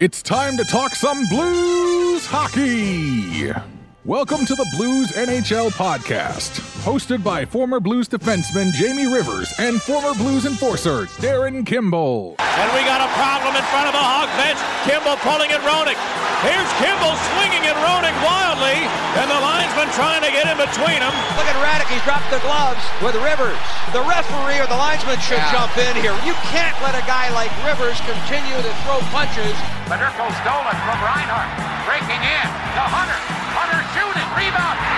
It's time to talk some blues hockey. Welcome to the Blues NHL podcast, hosted by former Blues defenseman Jamie Rivers and former Blues enforcer Darren Kimble. And we got a problem in front of the Hawk bench. Kimble pulling at Roenick. Here's Kimble swinging at Roenick wildly, and the linesman trying to get in between them. Look at Raddick. He's dropped the gloves with Rivers. The referee or the linesman should Yeah. jump in here. You can't let a guy like Rivers continue to throw punches. Federko stolen from Reinhardt. Breaking in to Hunter. Hunter shooting. Rebound.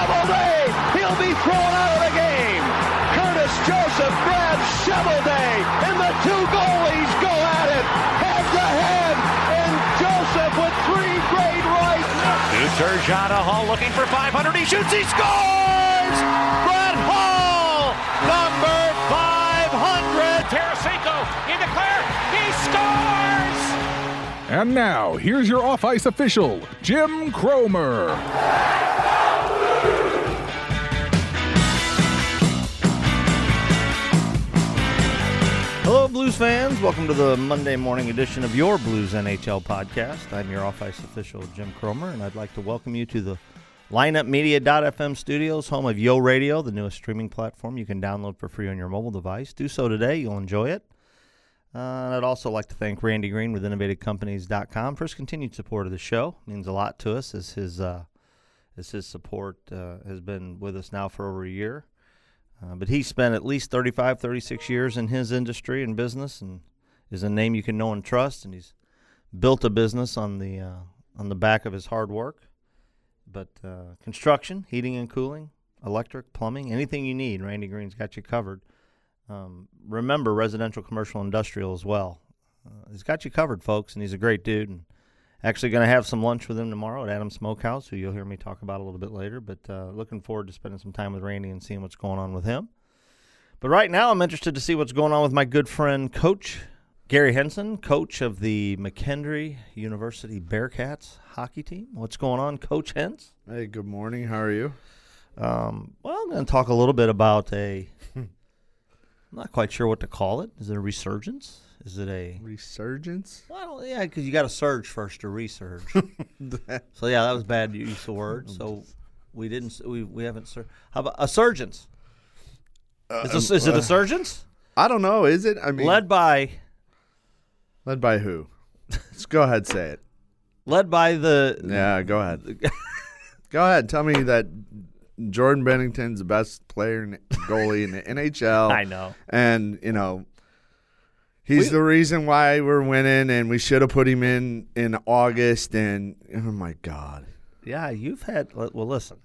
Shovelday. He'll be thrown out of the game. Curtis Joseph grabs Shovelday, and the two goalies go at it head to head. And Joseph with three great rights. To Turgeon, Hull looking for 500. He shoots. He scores! Brett Hull, number 500. Tarasenko in the clear. He scores! And now, here's your off ice official, Jim Cromer. Hello, Blues fans. Welcome to the Monday morning edition of your Blues NHL podcast. I'm your off ice official, Jim Cromer, and I'd like to welcome you to the lineupmedia.fm studios, home of Yo Radio, the newest streaming platform you can download for free on your mobile device. Do so today, you'll enjoy it. Uh, and I'd also like to thank Randy Green with InnovativCompanies.com for his continued support of the show. It means a lot to us as his, uh, as his support uh, has been with us now for over a year. Uh, but he spent at least 35, 36 years in his industry and business, and is a name you can know and trust. And he's built a business on the uh, on the back of his hard work. But uh, construction, heating and cooling, electric, plumbing, anything you need, Randy Green's got you covered. Um, remember, residential, commercial, industrial as well. Uh, he's got you covered, folks, and he's a great dude. And actually going to have some lunch with him tomorrow at Adams Smokehouse, who you'll hear me talk about a little bit later. But uh, looking forward to spending some time with Randy and seeing what's going on with him. But right now, I'm interested to see what's going on with my good friend, Coach Gary Henson, coach of the McKendree University Bearcats hockey team. What's going on, Coach Hens? Hey, good morning. How are you? Um, well, I'm going to talk a little bit about a. I'm not quite sure what to call it. Is it a resurgence? Is it a Resurgence? Well, yeah, because you got to surge first to resurge. so yeah, that was bad use of words. So we didn't. We we haven't. Sur- How about a surgeons? Uh, is, this, is it a uh, surgeons I don't know. Is it? I mean, led by led by who? Let's go ahead. Say it. led by the Yeah, go ahead. go ahead. Tell me that Jordan Binnington's the best player and goalie in the NHL. I know. and you know he's the reason why we're winning, and we should have put him in in August. And oh my God, Yeah, you've had. Well, listen,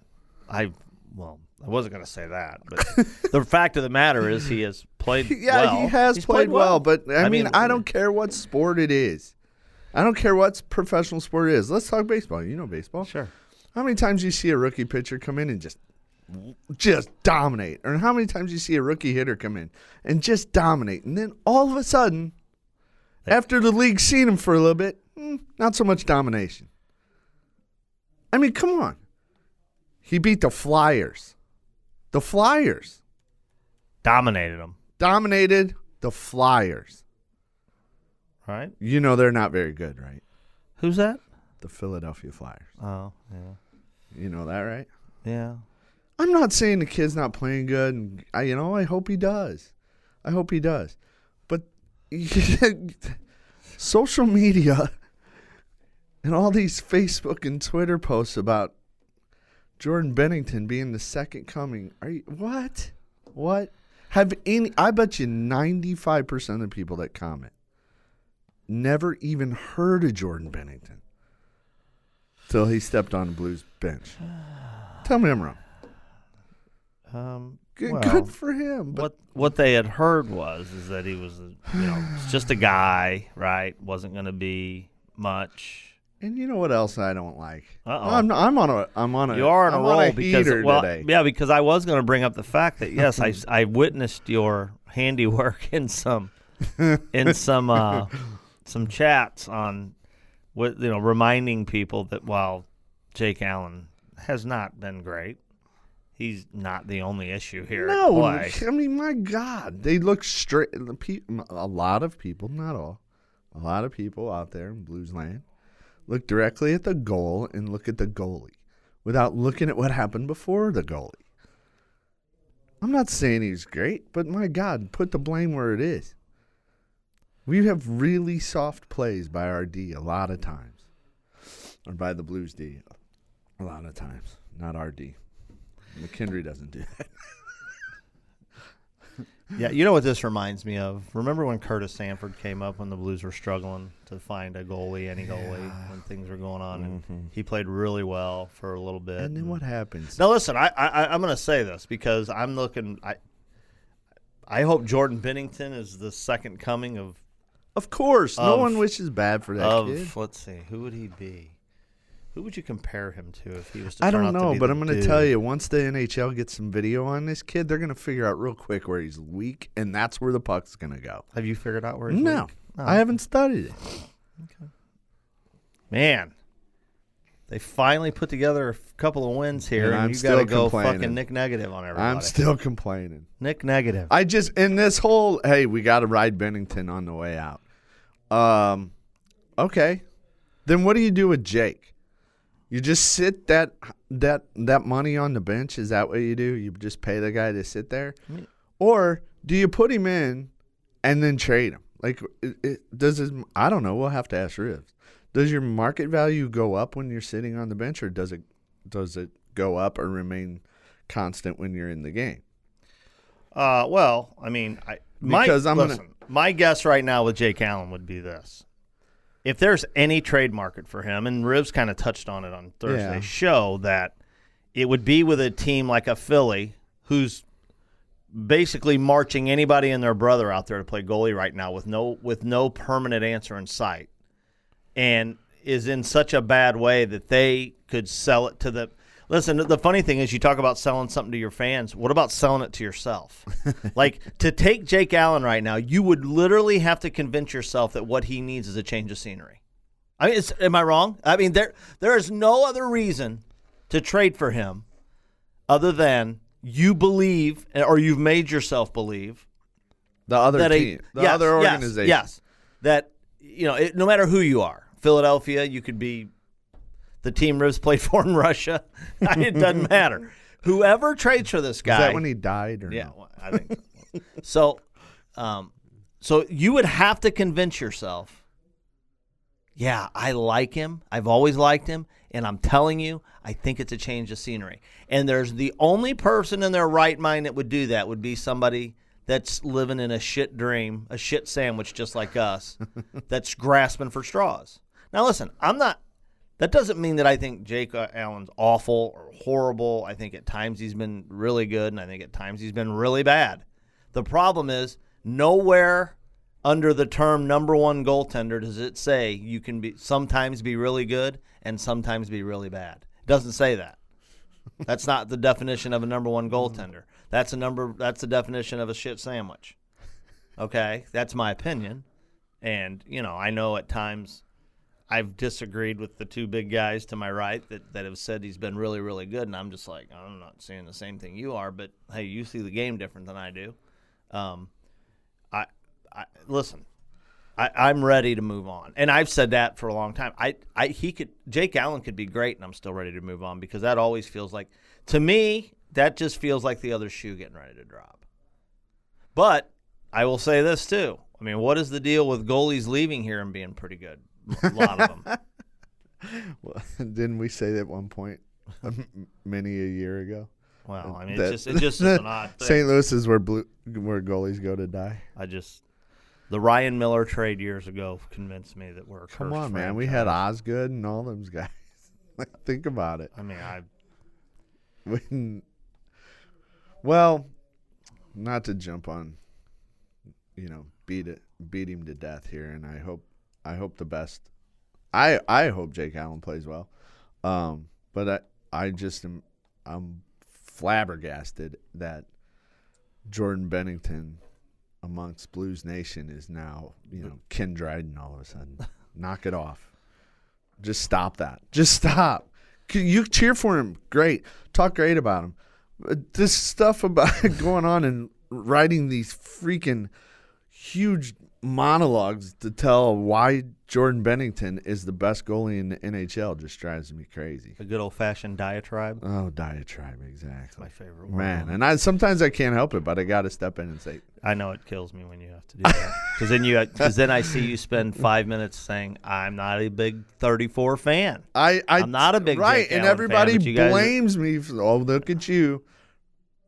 I well, I wasn't going to say that, but the fact of the matter is he has played. yeah, well. he has He's played, well, but I, I mean, mean- I don't care what sport it is. I don't care what professional sport it is. Let's talk baseball. You know baseball. Sure. How many times you see a rookie pitcher come in and just just dominate? Or how many times you see a rookie hitter come in and just dominate? And then all of a sudden, after the league's seen him for a little bit, mm, not so much domination. I mean, come on. He beat the Flyers. The Flyers Dominated them. dominated the Flyers. right? You know they're not very good, right? Who's that? The Philadelphia Flyers. Oh, yeah, You know that, right? yeah. I'm not saying the kid's not playing good, and I, you know, I hope he does. I hope he does. But social media and all these Facebook and Twitter posts about Jordan Binnington being the second coming. Are you what? What? Have any? I bet you 95 percent of the people that comment never even heard of Jordan Binnington till he stepped on the Blues bench. Tell me I'm wrong. Um, Good, well, good for him. But what what they had heard was is that he was, a, you know, just a guy, right? Wasn't going to be much. and you know what else I don't like? Uh-oh. I'm I'm on a I'm on a You are on a I'm roll on a because well, today. yeah, because I was going to bring up the fact that yes, I I witnessed your handiwork in some in some uh, some chats on what you know, reminding people that while Jake Allen has not been great, he's not the only issue here. No. I mean, my God, they look straight. the pe- A lot of people, not all, a lot of people out there in Blues land look directly at the goal and look at the goalie without looking at what happened before the goalie. I'm not saying he's great, but my God, put the blame where it is. We have really soft plays by our D a lot of times, or by the Blues D a lot of times, not our D. McKendree doesn't do that. Yeah, you know what this reminds me of? Remember when Curtis Sanford came up when the Blues were struggling to find a goalie, any goalie, when things were going on, and mm-hmm. he played really well for a little bit. And then what happens? Now listen, I, I I'm going to say this because I'm looking. I I hope Jordan Binnington is the second coming of Of course, no one wishes bad for that of kid. let's see, who would he be? Who would you compare him to if he was? To I don't know, but I'm going to tell you, once the NHL gets some video on this kid, they're going to figure out real quick where he's weak, and that's where the puck's going to go. Have you figured out where he's No, weak? I haven't studied it. Okay. Man, they finally put together a couple of wins here, And and, you got to go fucking Nick negative on everybody. I'm still complaining. Nick negative. I just in this whole hey, we got to ride Binnington on the way out. Um, okay, then what do you do with Jake? You just sit that that that money on the bench. Is that what you do? You just pay the guy to sit there, or do you put him in and then trade him? Like, it, it, does his, I don't know. We'll have to ask Rivs. Does your market value go up when you're sitting on the bench, or does it does it go up or remain constant when you're in the game? Uh, well, I mean, I my, Because I'm gonna- my guess right now with Jake Allen would be this: if there's any trade market for him, and Rivs kind of touched on it on Thursday's Yeah. show, that it would be with a team like a Philly, who's basically marching anybody and their brother out there to play goalie right now with no with no permanent answer in sight, and is in such a bad way that they could sell it to the. Listen, the funny thing is, you talk about selling something to your fans. What about selling it to yourself? like to take Jake Allen right now, you would literally have to convince yourself that what he needs is a change of scenery. I mean, it's, am I wrong? I mean, there there is no other reason to trade for him other than you believe or you've made yourself believe The other that team, a the yes, other yes, organization. Yes, that you know, it, no matter who you are, Philadelphia, you could be the team Rivs played for in Russia. it doesn't matter. Whoever trades for this guy, Is that when he died or yeah, no? I think so. Um, so you would have to convince yourself. Yeah, I like him. I've always liked him, and I'm telling you, I think it's a change of scenery. And there's the only person in their right mind that would do that would be somebody that's living in a shit dream, a shit sandwich, just like us, that's grasping for straws. Now, listen, I'm not. That doesn't mean that I think Jake uh, Allen's awful or horrible. I think at times he's been really good, and I think at times he's been really bad. The problem is nowhere under the term number one goaltender does it say you can be sometimes be really good and sometimes be really bad. It doesn't say that. That's not the definition of a number one goaltender. That's a number. That's the definition of a shit sandwich. Okay, that's my opinion, and you know I know at times I've disagreed with the two big guys to my right that, that have said he's been really, really good, and I'm just like, I'm not saying the same thing you are, but hey, you see the game different than I do. Um, I, I listen. I, I'm ready to move on, and I've said that for a long time. I, I, he could, Jake Allen could be great, and I'm still ready to move on because that always feels like, to me, that just feels like the other shoe getting ready to drop. But I will say this too. I mean, what is the deal with goalies leaving here and being pretty good? A lot of them. Well, didn't we say that at one point many a year ago? Well, I mean, That- it's just, it just is an odd thing. St. Louis is where blue, where goalies go to die. I just, the Ryan Miller trade years ago convinced me that we're a Come on, man. We had. Osgood and all those guys. Think about it. I mean, I, When, well, not to jump on, you know, beat it, beat him to death here, and I hope, I hope the best. I I hope Jake Allen plays well, um, but I I just am I'm flabbergasted that Jordan Binnington amongst Blues Nation is now you know Ken Dryden all of a sudden. Knock it off. Just stop that. Just stop. You cheer for him. Great. Talk great about him. Uh, This stuff about going on and writing these freaking huge monologues to tell why Jordan Binnington is the best goalie in the NHL just drives me crazy. A good old fashioned diatribe. Oh, diatribe, exactly. My favorite word. Man, and I sometimes I can't help it, but I got to step in and say, I know it kills me when you have to do that because then you because then I see you spend five minutes saying I'm not a big 34 fan. I, I I'm not a big right, and everybody fan, blames me. For, oh, look at you!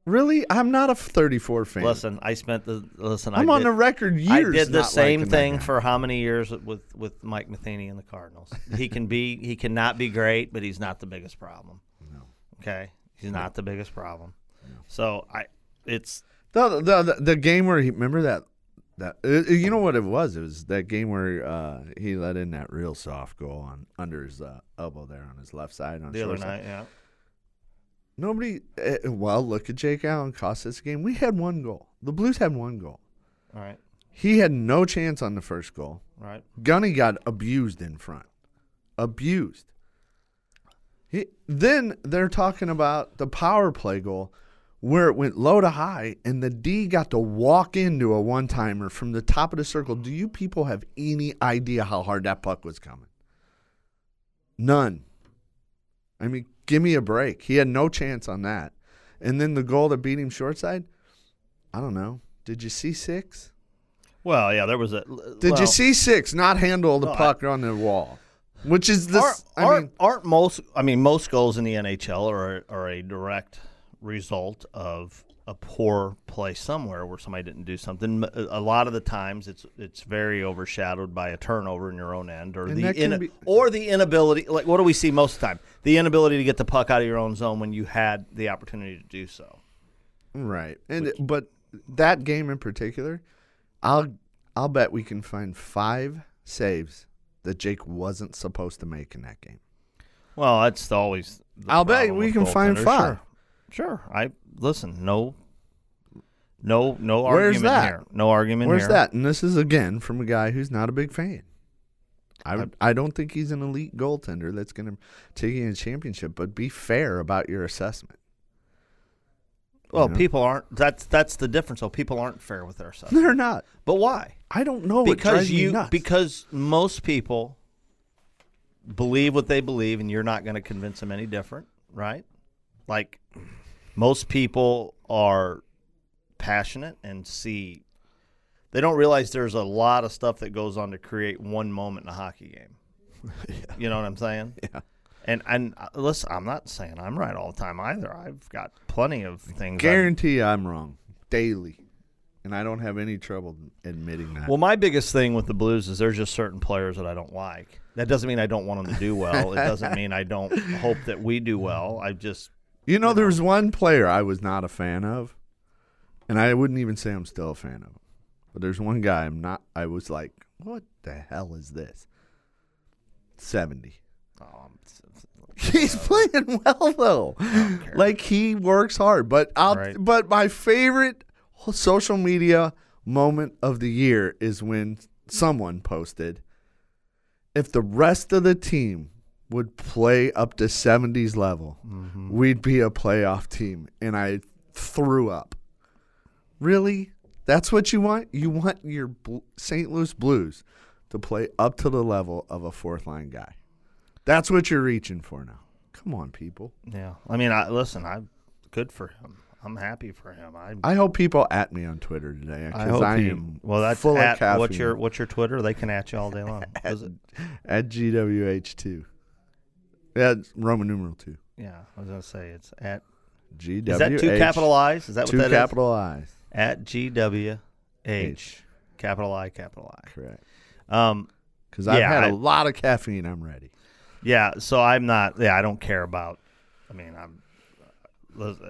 Really, I'm not a 34 fan. Listen, I spent the listen. I'm I on did, the record years. I did the not same thing for how many years with with Mike Matheny and the Cardinals. He can be he cannot be great, but he's not the biggest problem. No. Okay, he's not the biggest problem. No. So I, it's the, the the the game where he remember that that uh, you know what it was. It was that game where uh, he let in that real soft goal on under his uh, elbow there on his left side on the short other side. night. Yeah. Nobody. Uh, well, look at Jake Allen cost us a game. We had one goal. The Blues had one goal. All right. He had no chance on the first goal. Right. Gunny got abused in front. Abused. He, then they're talking about the power play goal where it went low to high and the D got to walk into a one timer from the top of the circle. Do you people have any idea how hard that puck was coming? None. I mean, give me a break. He had no chance on that. And then the goal that beat him short side, I don't know. Did you see six? Well, yeah, there was a. Did well, you see six not handle the I- puck on the wall? Which is this? aren't, I aren't, mean, aren't most? I mean, most goals in the NHL are are a direct result of a poor play somewhere where somebody didn't do something. A lot of the times, it's it's very overshadowed by a turnover in your own end, or And the ina- be- or the inability. Like, what do we see most of the time? The inability to get the puck out of your own zone when you had the opportunity to do so. right. And but that game in particular, I'll I'll bet we can find five saves that Jake wasn't supposed to make in that game. Well, that's always. I'll bet we can find five. Sure. sure. I listen. No. No, no Where's argument that? here. No argument Where's here. that? And this is again from a guy who's not a big fan. I I don't think he's an elite goaltender that's going to take you in a championship. But be fair about your assessment. Well, You know? people aren't. That's that's the difference. though. people aren't fair with their stuff. They're not. But why? I don't know. because you because most people believe what they believe, and you're not going to convince them any different, right? Like most people are passionate and see. They don't realize there's a lot of stuff that goes on to create one moment in a hockey game. You know what I'm saying? Yeah. And and uh, listen, I'm not saying I'm right all the time either. I've got plenty of things. Guarantee I'm wrong daily, and I don't have any trouble admitting that. Well, my biggest thing with the Blues is there's just certain players that I don't like. That doesn't mean I don't want them to do well. it doesn't mean I don't hope that we do well. I just you know, there was one player I was not a fan of, and I wouldn't even say I'm still a fan of him. But there's one guy I'm not. I was like, what the hell is this? Seventy. oh, He's playing well though. Like he works hard, but I'll. Right. But my favorite social media moment of the year is when someone posted, "If the rest of the team would play up to 70s level, Mm-hmm. we'd be a playoff team." And I threw up. Really? That's what you want? You want your Bl- St. Louis Blues to play up to the level of a fourth line guy. That's what you're reaching for now. Come on, people. yeah. I mean, I listen. I'm good for him. I'm happy for him. I I hope people at me on Twitter today I hope I, he- am well. That's full at, of caffeine. what's your what's your Twitter? They can at you all day long. It? at GWH2. Yeah, it's Roman numeral two. Yeah, I was gonna say it's at. GWH. Is that two capital I's? Is that Two what that is? capital I's. At G W H H. capital I capital I. Correct. Um. Because I've Yeah, had I- a lot of caffeine. I'm ready. Yeah, so I'm not. Yeah, I don't care about. I mean, I'm.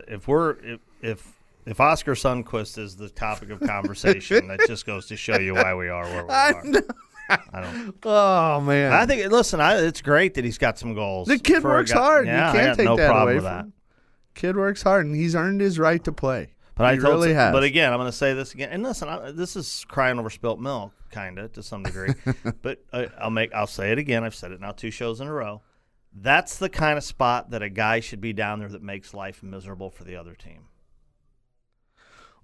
If we're if if if Oskar Sundqvist is the topic of conversation, that just goes to show you why we are where we I are. know. I don't. Oh man. I think. Listen, I, it's great that he's got some goals. the kid works guy- hard. Yeah, you can't take no that problem away with from that. him. Kid works hard, and he's earned his right to play. But I he told really has. But again, I'm going to say this again. And listen, I, this is crying over spilt milk, kind of to some degree. but I, I'll make. I'll say it again. I've said it now two shows in a row. That's the kind of spot that a guy should be down there that makes life miserable for the other team.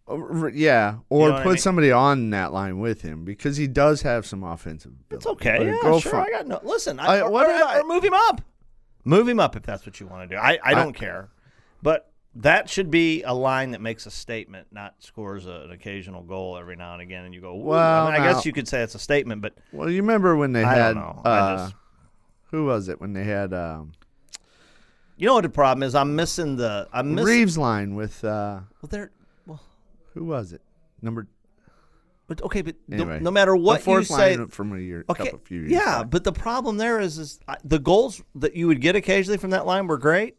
Uh, Yeah, or know what I put mean? somebody on that line with him because he does have some offensive. It's okay. Yeah, go sure. for- I got no. Listen, I- I, or, what or- I- or move him up. Move him up if that's what you want to do. I, I don't care, but that should be a line that makes a statement, not scores a, an occasional goal every now and again. And you go, Well, I, mean, I now- guess you could say it's a statement, but Well, you remember when they I had don't know. I uh, just- who was it when they had um, you know what the problem is? I'm missing the. I'm missing. Reaves line with uh, Well, there. Who was it? Number but okay, but no- anyway. no, matter what the fourth you say, line from a year, Okay. couple few years. Yeah, back. but the problem there is, is the goals that you would get occasionally from that line were great.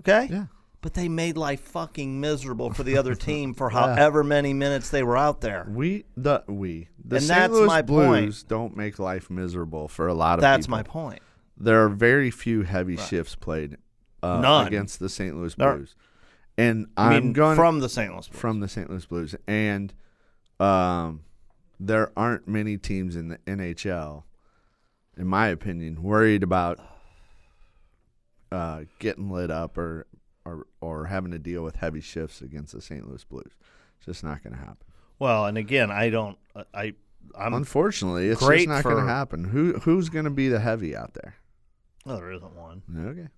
Okay. Yeah. But they made life fucking miserable for the other team for however many minutes they were out there. we the we the And St. that's Louis my point. Blues don't make life miserable for a lot of That's people. my point. There are very few heavy shifts played uh, against the St. Louis Blues, and I I'm going from the St. Louis. Blues. from the St. Louis Blues, and um, there aren't many teams in the NHL, in my opinion, worried about uh, getting lit up or, or or having to deal with heavy shifts against the St. Louis Blues. It's just not going to happen. Well, and again, I don't. I. I'm. Unfortunately, it's just not going to happen. Who who's going to be the heavy out there? well, there isn't one. Okay.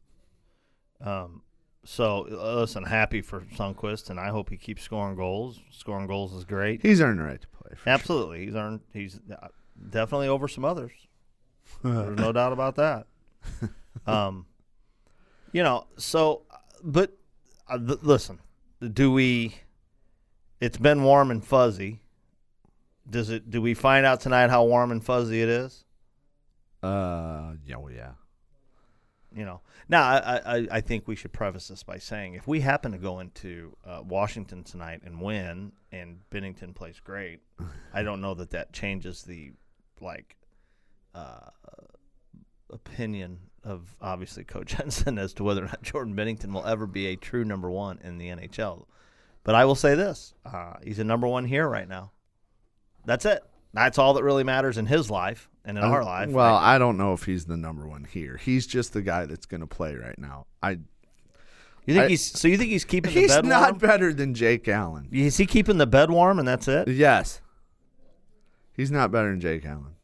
Um, so uh, listen, happy for Sundqvist, and I hope he keeps scoring goals. Scoring goals is great. He's earned the right to play. For sure. Absolutely, he's earned. He's uh, definitely over some others. There's no doubt about that. Um, you know, so, but uh, th- listen, do we? It's been warm and fuzzy. Does it? Do we find out tonight how warm and fuzzy it is? Uh, yeah, well, yeah. You know, now I, I, I think we should preface this by saying if we happen to go into uh, Washington tonight and win, and Binnington plays great, I don't know that that changes the like uh, opinion of obviously Coach Henson as to whether or not Jordan Binnington will ever be a true number one in the NHL. But I will say this: uh, he's a number one here right now. That's it. That's all that really matters in his life and in our life. Well, I- I don't know if he's the number one here. He's just the guy that's going to play right now. I you think I- he's so? You think he's keeping the he's bed not warm? better than Jake Allen. Is he keeping the bed warm and that's it? Yes, he's not better than Jake Allen.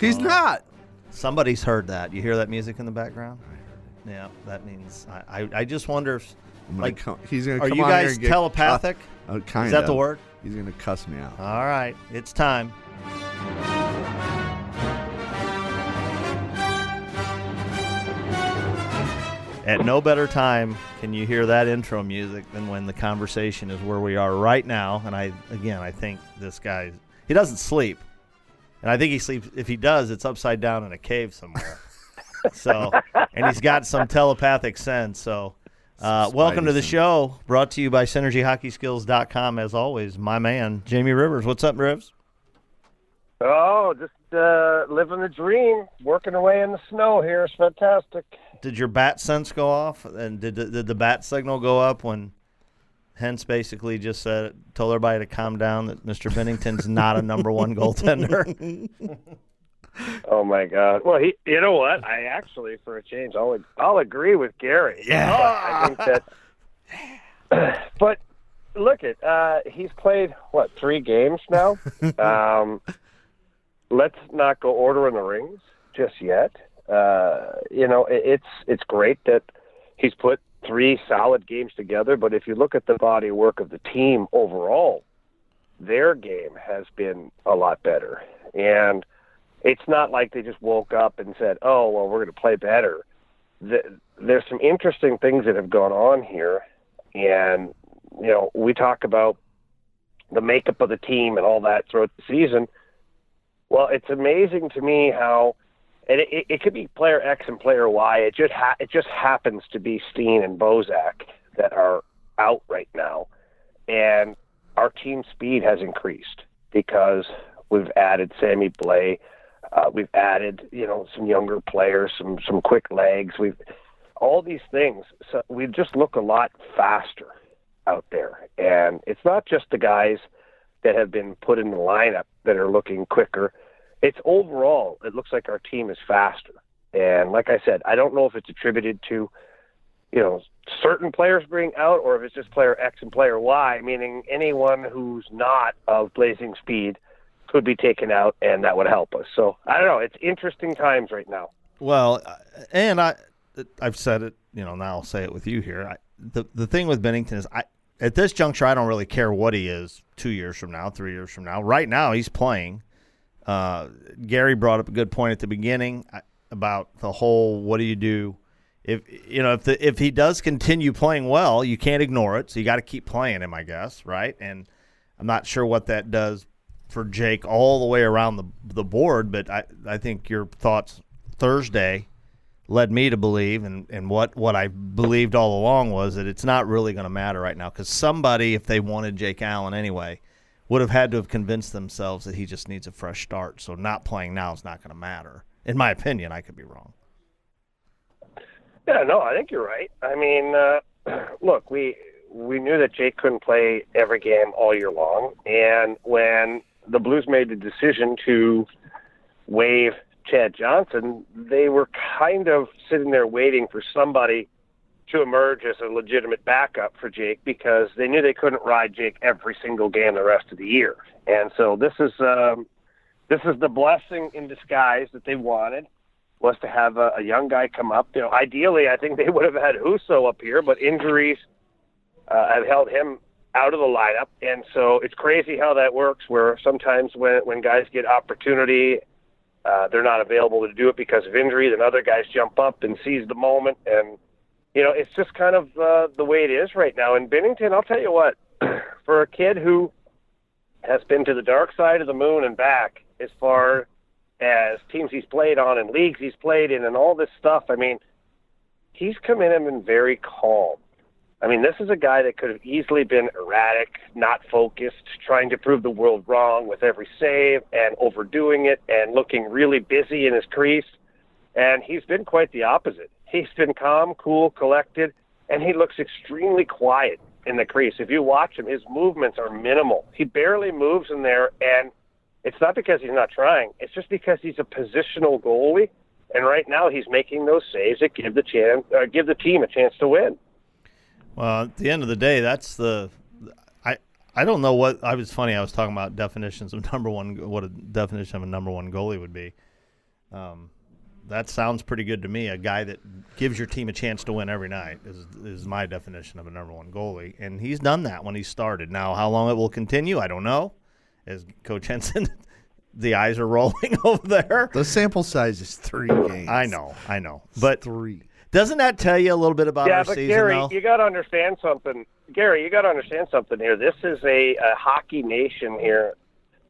He's not. Somebody's heard that. You hear that music in the background? Yeah, that means I. I, I just wonder if gonna like come, he's going to are come you on here guys telepathic? Uh, kind Is that of. the word? He's going to cuss me out. All right, it's time. At no better time can you hear that intro music than when the conversation is where we are right now. And I, again, I think this guy, he doesn't sleep. And I think he sleeps, if he does, it's upside down in a cave somewhere. so, and he's got some telepathic sense. So, uh, welcome to the show, brought to you by SynergyHockeySkills.com. As always, my man, Jamie Rivers. What's up, Rivers? Oh, just uh, living the dream, working away in the snow here. It's fantastic. Did your bat sense go off? And did the, did the bat signal go up when Hens basically just said, told everybody to calm down that Mr. Binnington's not a number one goaltender? Oh my God! Well, he, you know what? I actually, for a change, I'll I'll agree with Gary. Yeah. But I think that. but look at uh, he's played what three games now. um, let's not go ordering the rings just yet. Uh, you know, it, it's it's great that he's put three solid games together. But if you look at the body work of the team overall, their game has been a lot better. And it's not like they just woke up and said, "Oh, well, we're going to play better." The, there's some interesting things that have gone on here, and you know, we talk about the makeup of the team and all that throughout the season. Well, it's amazing to me how, and it, it, it could be player X and player Y. It just ha- it just happens to be Steen and Bozak that are out right now, and our team speed has increased because we've added Sammy Blais. Uh, we've added, you know, some younger players, some some quick legs. We've all these things. So we just look a lot faster out there, and it's not just the guys that have been put in the lineup that are looking quicker. It's overall, it looks like our team is faster, And like I said, I don't know if it's attributed to, you know, certain players being out or if it's just player X and player Y, meaning anyone who's not of blazing speed could be taken out, and that would help us. So I don't know. It's interesting times right now. Well, and I, I've said it. You know, now I'll say it with you here. I, the the thing with Binnington is, I at this juncture, I don't really care what he is two years from now, three years from now. Right now, he's playing. Uh, Gary brought up a good point at the beginning about the whole what do you do if you know if the if he does continue playing well, you can't ignore it. So you got to keep playing him, I guess, right? And I'm not sure what that does for Jake all the way around the the board, but I I think your thoughts Thursday led me to believe, and, and what, what I believed all along was that it's not really going to matter right now because somebody, if they wanted Jake Allen anyway, would have had to have convinced themselves that he just needs a fresh start. So not playing now is not going to matter. In my opinion, I could be wrong. Yeah, no, I think you're right. I mean, uh, look, we we knew that Jake couldn't play every game all year long, and when the Blues made the decision to waive Chad Johnson, they were kind of sitting there waiting for somebody to emerge as a legitimate backup for Jake because they knew they couldn't ride Jake every single game the rest of the year. And so this is um, this is the blessing in disguise that they wanted was to have a, a young guy come up. You know, ideally, I think they would have had Husso up here, but injuries uh, have held him out of the lineup, and so it's crazy how that works. Where sometimes when when guys get opportunity uh, they're not available to do it because of injury. Then other guys jump up and seize the moment, and you know it's just kind of uh, the way it is right now. In Binnington, I'll tell you what, for a kid who has been to the dark side of the moon and back, as far as teams he's played on and leagues he's played in, and all this stuff. I mean, he's come in and been very calm. I mean, this is a guy that could have easily been erratic, not focused, trying to prove the world wrong with every save and overdoing it and looking really busy in his crease. And he's been quite the opposite. He's been calm, cool, collected, and he looks extremely quiet in the crease. If you watch him, his movements are minimal. He barely moves in there, and it's not because he's not trying. It's just because he's a positional goalie, and right now he's making those saves that give the chance, uh, give the team a chance to win. Well, at the end of the day, that's the I I don't know what I was funny. I was talking about definitions of number one. What a definition of a number one goalie would be. Um, that sounds pretty good to me. A guy that gives your team a chance to win every night is is my definition of a number one goalie, and he's done that when he started. Now, how long it will continue, I don't know. As Coach Henson, the eyes are rolling over there. The sample size is three games. I know, I know, but three. Doesn't that tell you a little bit about yeah, our but season? Gary, though? you got to understand something. Gary, you got to understand something here. This is a, a hockey nation here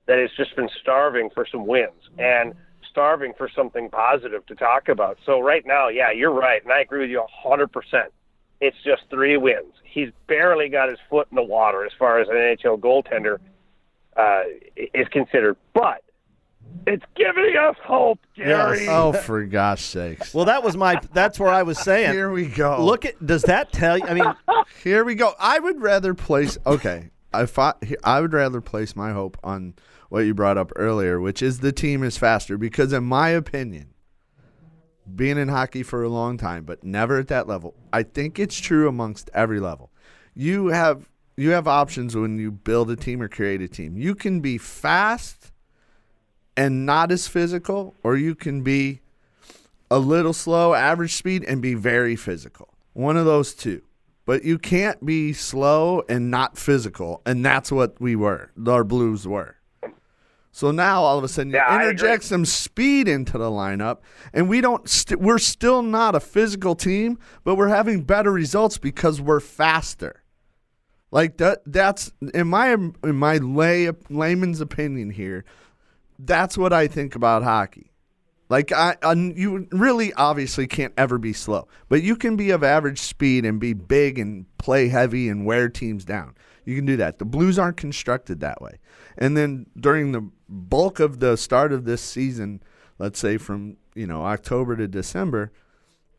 that has just been starving for some wins and starving for something positive to talk about. So right now, yeah, you're right, and I agree with you hundred percent. It's just three wins. He's barely got his foot in the water as far as an NHL goaltender uh, is considered, but it's giving us hope, Gary. Yes. Oh, for gosh sakes. Well, that was my. That's where I was saying. Here we go. Look at. Does that tell you? I mean, Here we go. I would rather place. Okay, I thought I would rather place my hope on what you brought up earlier, which is the team is faster. Because in my opinion, being in hockey for a long time, but never at that level, I think it's true amongst every level. You have you have options when you build a team or create a team. You can be fast and not as physical, or you can be a little slow, average speed, and be very physical. One of those two. But you can't be slow and not physical, and that's what we were. Our Blues were. So now all of a sudden you Yeah, interject some speed into the lineup, and we don't. St- we're still not a physical team, but we're having better results because we're faster. Like that. That's in my in my lay layman's opinion here. That's what I think about hockey. Like I, I, you really obviously can't ever be slow, but you can be of average speed and be big and play heavy and wear teams down. You can do that. The Blues aren't constructed that way. And then during the bulk of the start of this season, let's say from you know October to December,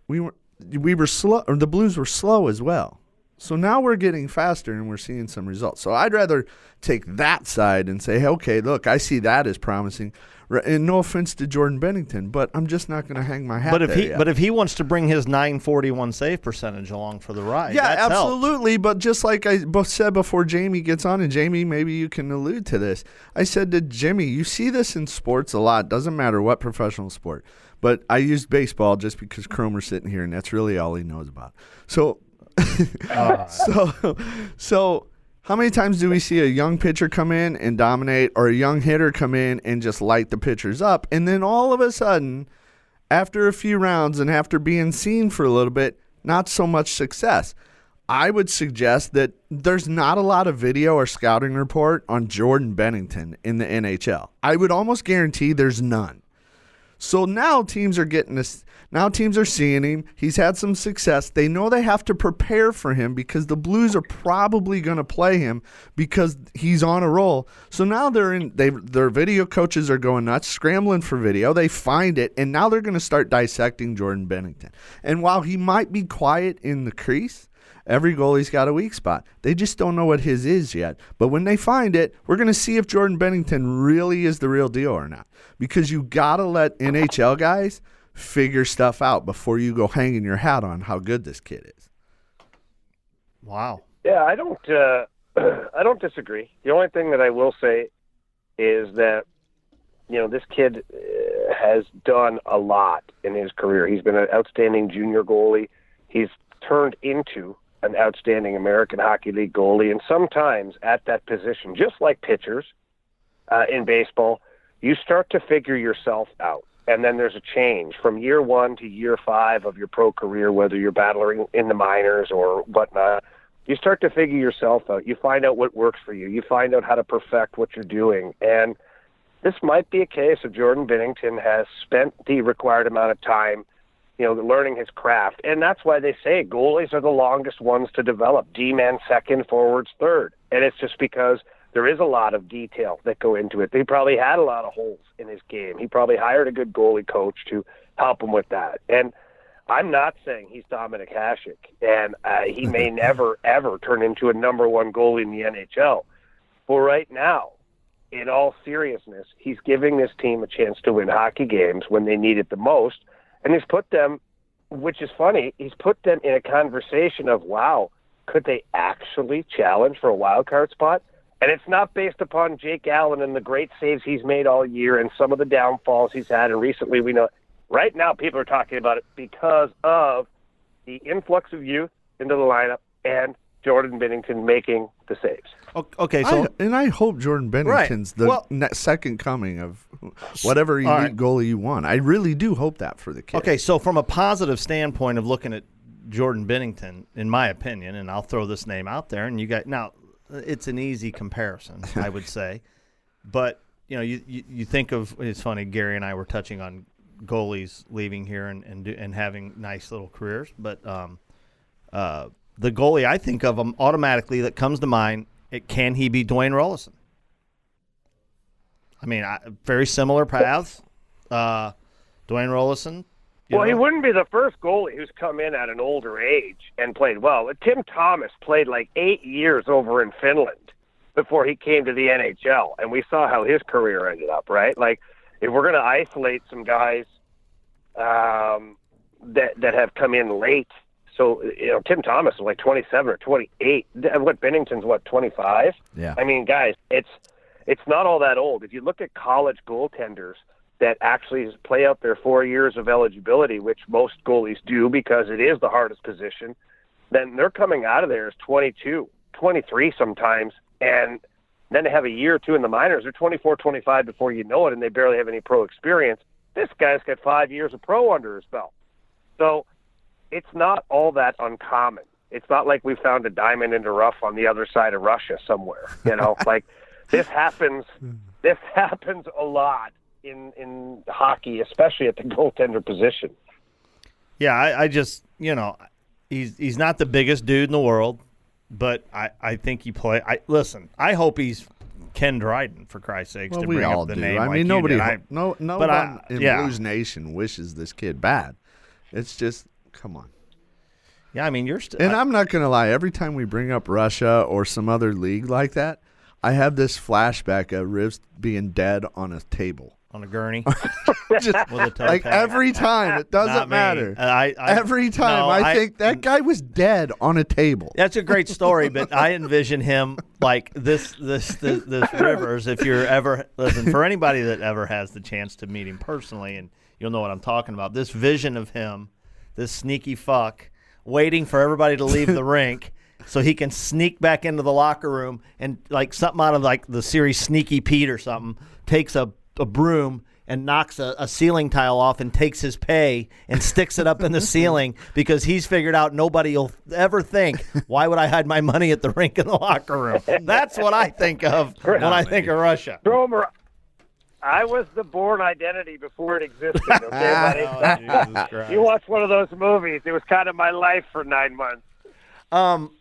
we were we were slow. Or the Blues were slow as well. So now we're getting faster and we're seeing some results. So I'd rather take that side and say, hey, okay, look, I see that as promising. And no offense to Jordan Binnington, but I'm just not going to hang my hat. But if he yet. but if he wants to bring his 941 save percentage along for the ride, yeah, that's helped. absolutely. But just like I both said before Jamie gets on, and Jamie, maybe you can allude to this. I said to Jimmy, you see this in sports a lot. Doesn't matter what professional sport. But I used baseball just because Cromer's sitting here, and that's really all he knows about. So, so, so. How many times do we see a young pitcher come in and dominate, or a young hitter come in and just light the pitchers up, and then all of a sudden, after a few rounds and after being seen for a little bit, not so much success. I would suggest that there's not a lot of video or scouting report on Jordan Binnington in the NHL. I would almost guarantee there's none. So now teams are getting this. Now teams are seeing him. He's had some success. They know they have to prepare for him because the Blues are probably going to play him because he's on a roll. So now they're in. They their video coaches are going nuts, scrambling for video. They find it, and now they're going to start dissecting Jordan Binnington. And while he might be quiet in the crease, Every goalie's got a weak spot. They just don't know what his is yet. But when they find it, we're going to see if Jordan Binnington really is the real deal or not. Because you got to let NHL guys figure stuff out before you go hanging your hat on how good this kid is. Wow. Yeah, I don't. Uh, I don't disagree. The only thing that I will say is that you know this kid uh, has done a lot in his career. He's been an outstanding junior goalie. He's turned into an outstanding American Hockey League goalie, and sometimes at that position, just like pitchers uh, in baseball, you start to figure yourself out. And then there's a change from year one to year five of your pro career, whether you're battling in the minors or whatnot you start to figure yourself out. You find out what works for you. You find out how to perfect what you're doing. And this might be a case of Jordan Binnington has spent the required amount of time, you know, learning his craft. And that's why they say goalies are the longest ones to develop. D man second, forwards third. And it's just because there is a lot of detail that go into it. They probably had a lot of holes in his game. He probably hired a good goalie coach to help him with that. And I'm not saying he's Dominik Hasek, and uh, he may never ever turn into a number one goalie in the NHL. But right now, in all seriousness, he's giving this team a chance to win hockey games when they need it the most, and he's put them, which is funny, he's put them in a conversation of wow, could they actually challenge for a wild card spot? And it's not based upon Jake Allen and the great saves he's made all year and some of the downfalls he's had. And recently, we know right now people are talking about it because of the influx of youth into the lineup and Jordan Binnington making the saves. Okay, so I, and I hope Jordan Binnington's the Well- ne- second coming of whatever elite All right. goalie you want. I really do hope that for the kid. Okay, so from a positive standpoint of looking at Jordan Binnington, in my opinion, and I'll throw this name out there, and you got now, it's an easy comparison, I would say, but you know, you, you, you think of it's funny. Gary and I were touching on goalies leaving here and and, do, and having nice little careers, but um, uh, the goalie I think of um, automatically that comes to mind, it, can he be Dwayne Roloson? I mean, I, very similar paths. Uh, Dwayne Roloson. Well, he wouldn't be the first goalie who's come in at an older age and played well. Tim Thomas played like eight years over in Finland before he came to the NHL, and we saw how his career ended up. Right? Like, if we're going to isolate some guys um, that that have come in late, so you know, Tim Thomas is like 27 or 28. What Binnington's what 25? Yeah. I mean, guys, it's it's not all that old. If you look at college goaltenders that actually play out their four years of eligibility, which most goalies do because it is the hardest position, then they're coming out of there as 22, 23 sometimes, and then they have a year or two in the minors. They're 24, 25 before you know it, and they barely have any pro experience. This guy's got five years of pro under his belt. So it's not all that uncommon. It's not like we found a diamond in the rough on the other side of Russia somewhere. You know, like this happens. Hmm. This happens a lot in in hockey, especially at the goaltender position. Yeah, I, I just you know, he's he's not the biggest dude in the world, but I, I think he play. I listen. I hope he's Ken Dryden for Christ's sakes Well, to we bring all up the do. name. I like mean, you nobody, ho- I- no, no but one I- in yeah. Blues Nation wishes this kid bad. It's just, come on. Yeah, I mean you're still. And I'm not gonna lie. Every time we bring up Russia or some other league like that, I have this flashback of Rivs being dead on a table. on a gurney. Just like every time, it doesn't Not me. matter. Uh, I, I every time, no, I, think that guy was dead on a table. That's a great story, but I envision him like this, this, this, this Rivers. If you're ever listen for anybody that ever has the chance to meet him personally, and you'll know what I'm talking about. This vision of him, this sneaky fuck, waiting for everybody to leave the rink. So he can sneak back into the locker room and like something out of like the series Sneaky Pete or something, takes a, a broom and knocks a, a ceiling tile off and takes his pay and sticks it up in the ceiling because he's figured out nobody will ever think, why would I hide my money at the rink in the locker room? That's what I think of when I think of Russia. Cromer, I was the Bourne identity before it existed. Okay, buddy. Oh, Jesus Christ. you watch one of those movies. It was kind of my life for nine months. Um,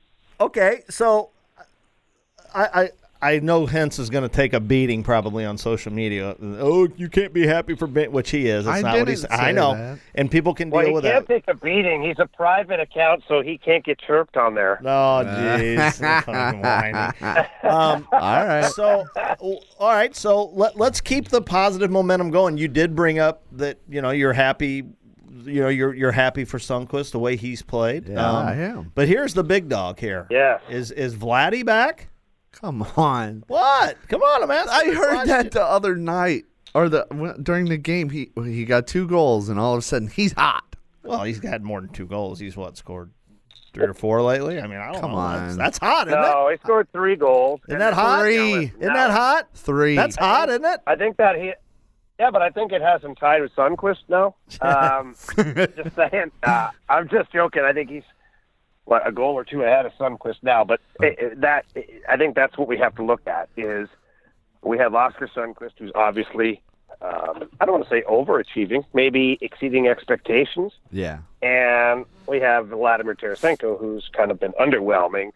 okay, so I I, I know Hens is going to take a beating probably on social media. Oh, you can't be happy for ben-, which he is. That's I not what didn't he's. say I know, that. and people can Well, deal with that. he can't take a beating. He's a private account, so he can't get chirped on there. Oh, jeez, Um, All right. so, all right. So let, let's keep the positive momentum going. You did bring up that you know you're happy. You know you're you're happy for Sundqvist the way he's played. Um, Yeah, I am. But here's the big dog here. Yes. Is is Vladdy back? Come on. What? Come on, I'm asking. I you a heard question. that the other night or the when- during the game. He he got two goals, and all of a sudden he's hot. Well, he's got more than two goals. He's what scored three or four lately. I mean, I don't Come know. That's, on. that's hot, isn't it? No, he scored three goals. it? Isn't that hot? Three. Isn't that hot? Three. That's hot, isn't it? I think that he. Yeah, but I think it has him tied with Sundqvist now. Um, just saying. Uh, I'm just joking. I think he's what a goal or two ahead of Sundqvist now. But it, it- that I think that's what we have to look at is we have Oskar Sundqvist, who's obviously um, I don't want to say overachieving, maybe exceeding expectations, yeah. and we have Vladimir Tarasenko, who's kind of been underwhelming.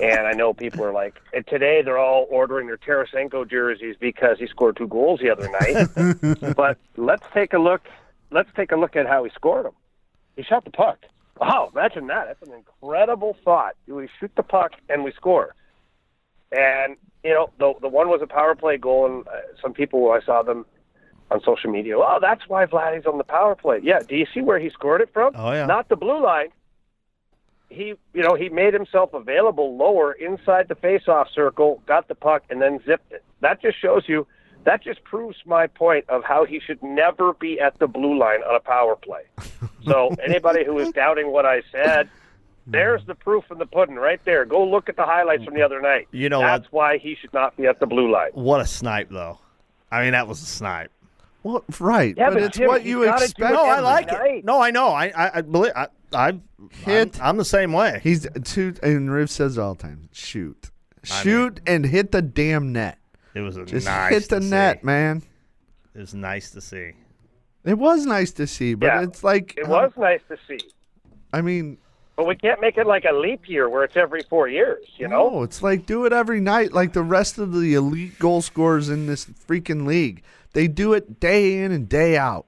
and I know people are like, today they're all ordering their Tarasenko jerseys because he scored two goals the other night. but let's take a look. Let's take a look at how he scored them. He shot the puck. Wow, imagine that. That's an incredible thought. We shoot the puck and we score. And you know, the the one was a power play goal, and uh, some people I saw them on social media. Oh, that's why Vladdy's on the power play. Yeah. Do you see where he scored it from? Oh, yeah. Not the blue line. He, you know, he made himself available lower inside the face-off circle, got the puck, and then zipped it. That just shows you. That just proves my point of how he should never be at the blue line on a power play. So anybody who is doubting what I said, there's the proof in the pudding right there. Go look at the highlights from the other night. You know That's what? why he should not be at the blue line. What a snipe, though. I mean, that was a snipe. Well, right. Yeah, but, but it's Jim, what you you expect. No, I every like it. No, I know. I I, I believe. I, I Hit. I'm, I'm the same way. He's two, and Riv says it all the time: shoot, I shoot, and hit the damn net. It was a Just nice hit the to net, see. man. It was nice to see. It was nice to see, but Yeah, it's like It um, was nice to see. I mean, But we can't make it like a leap year where it's every four years, you know? no, it's like do it every night, like the rest of the elite goal scorers in this freaking league. They do it day in and day out.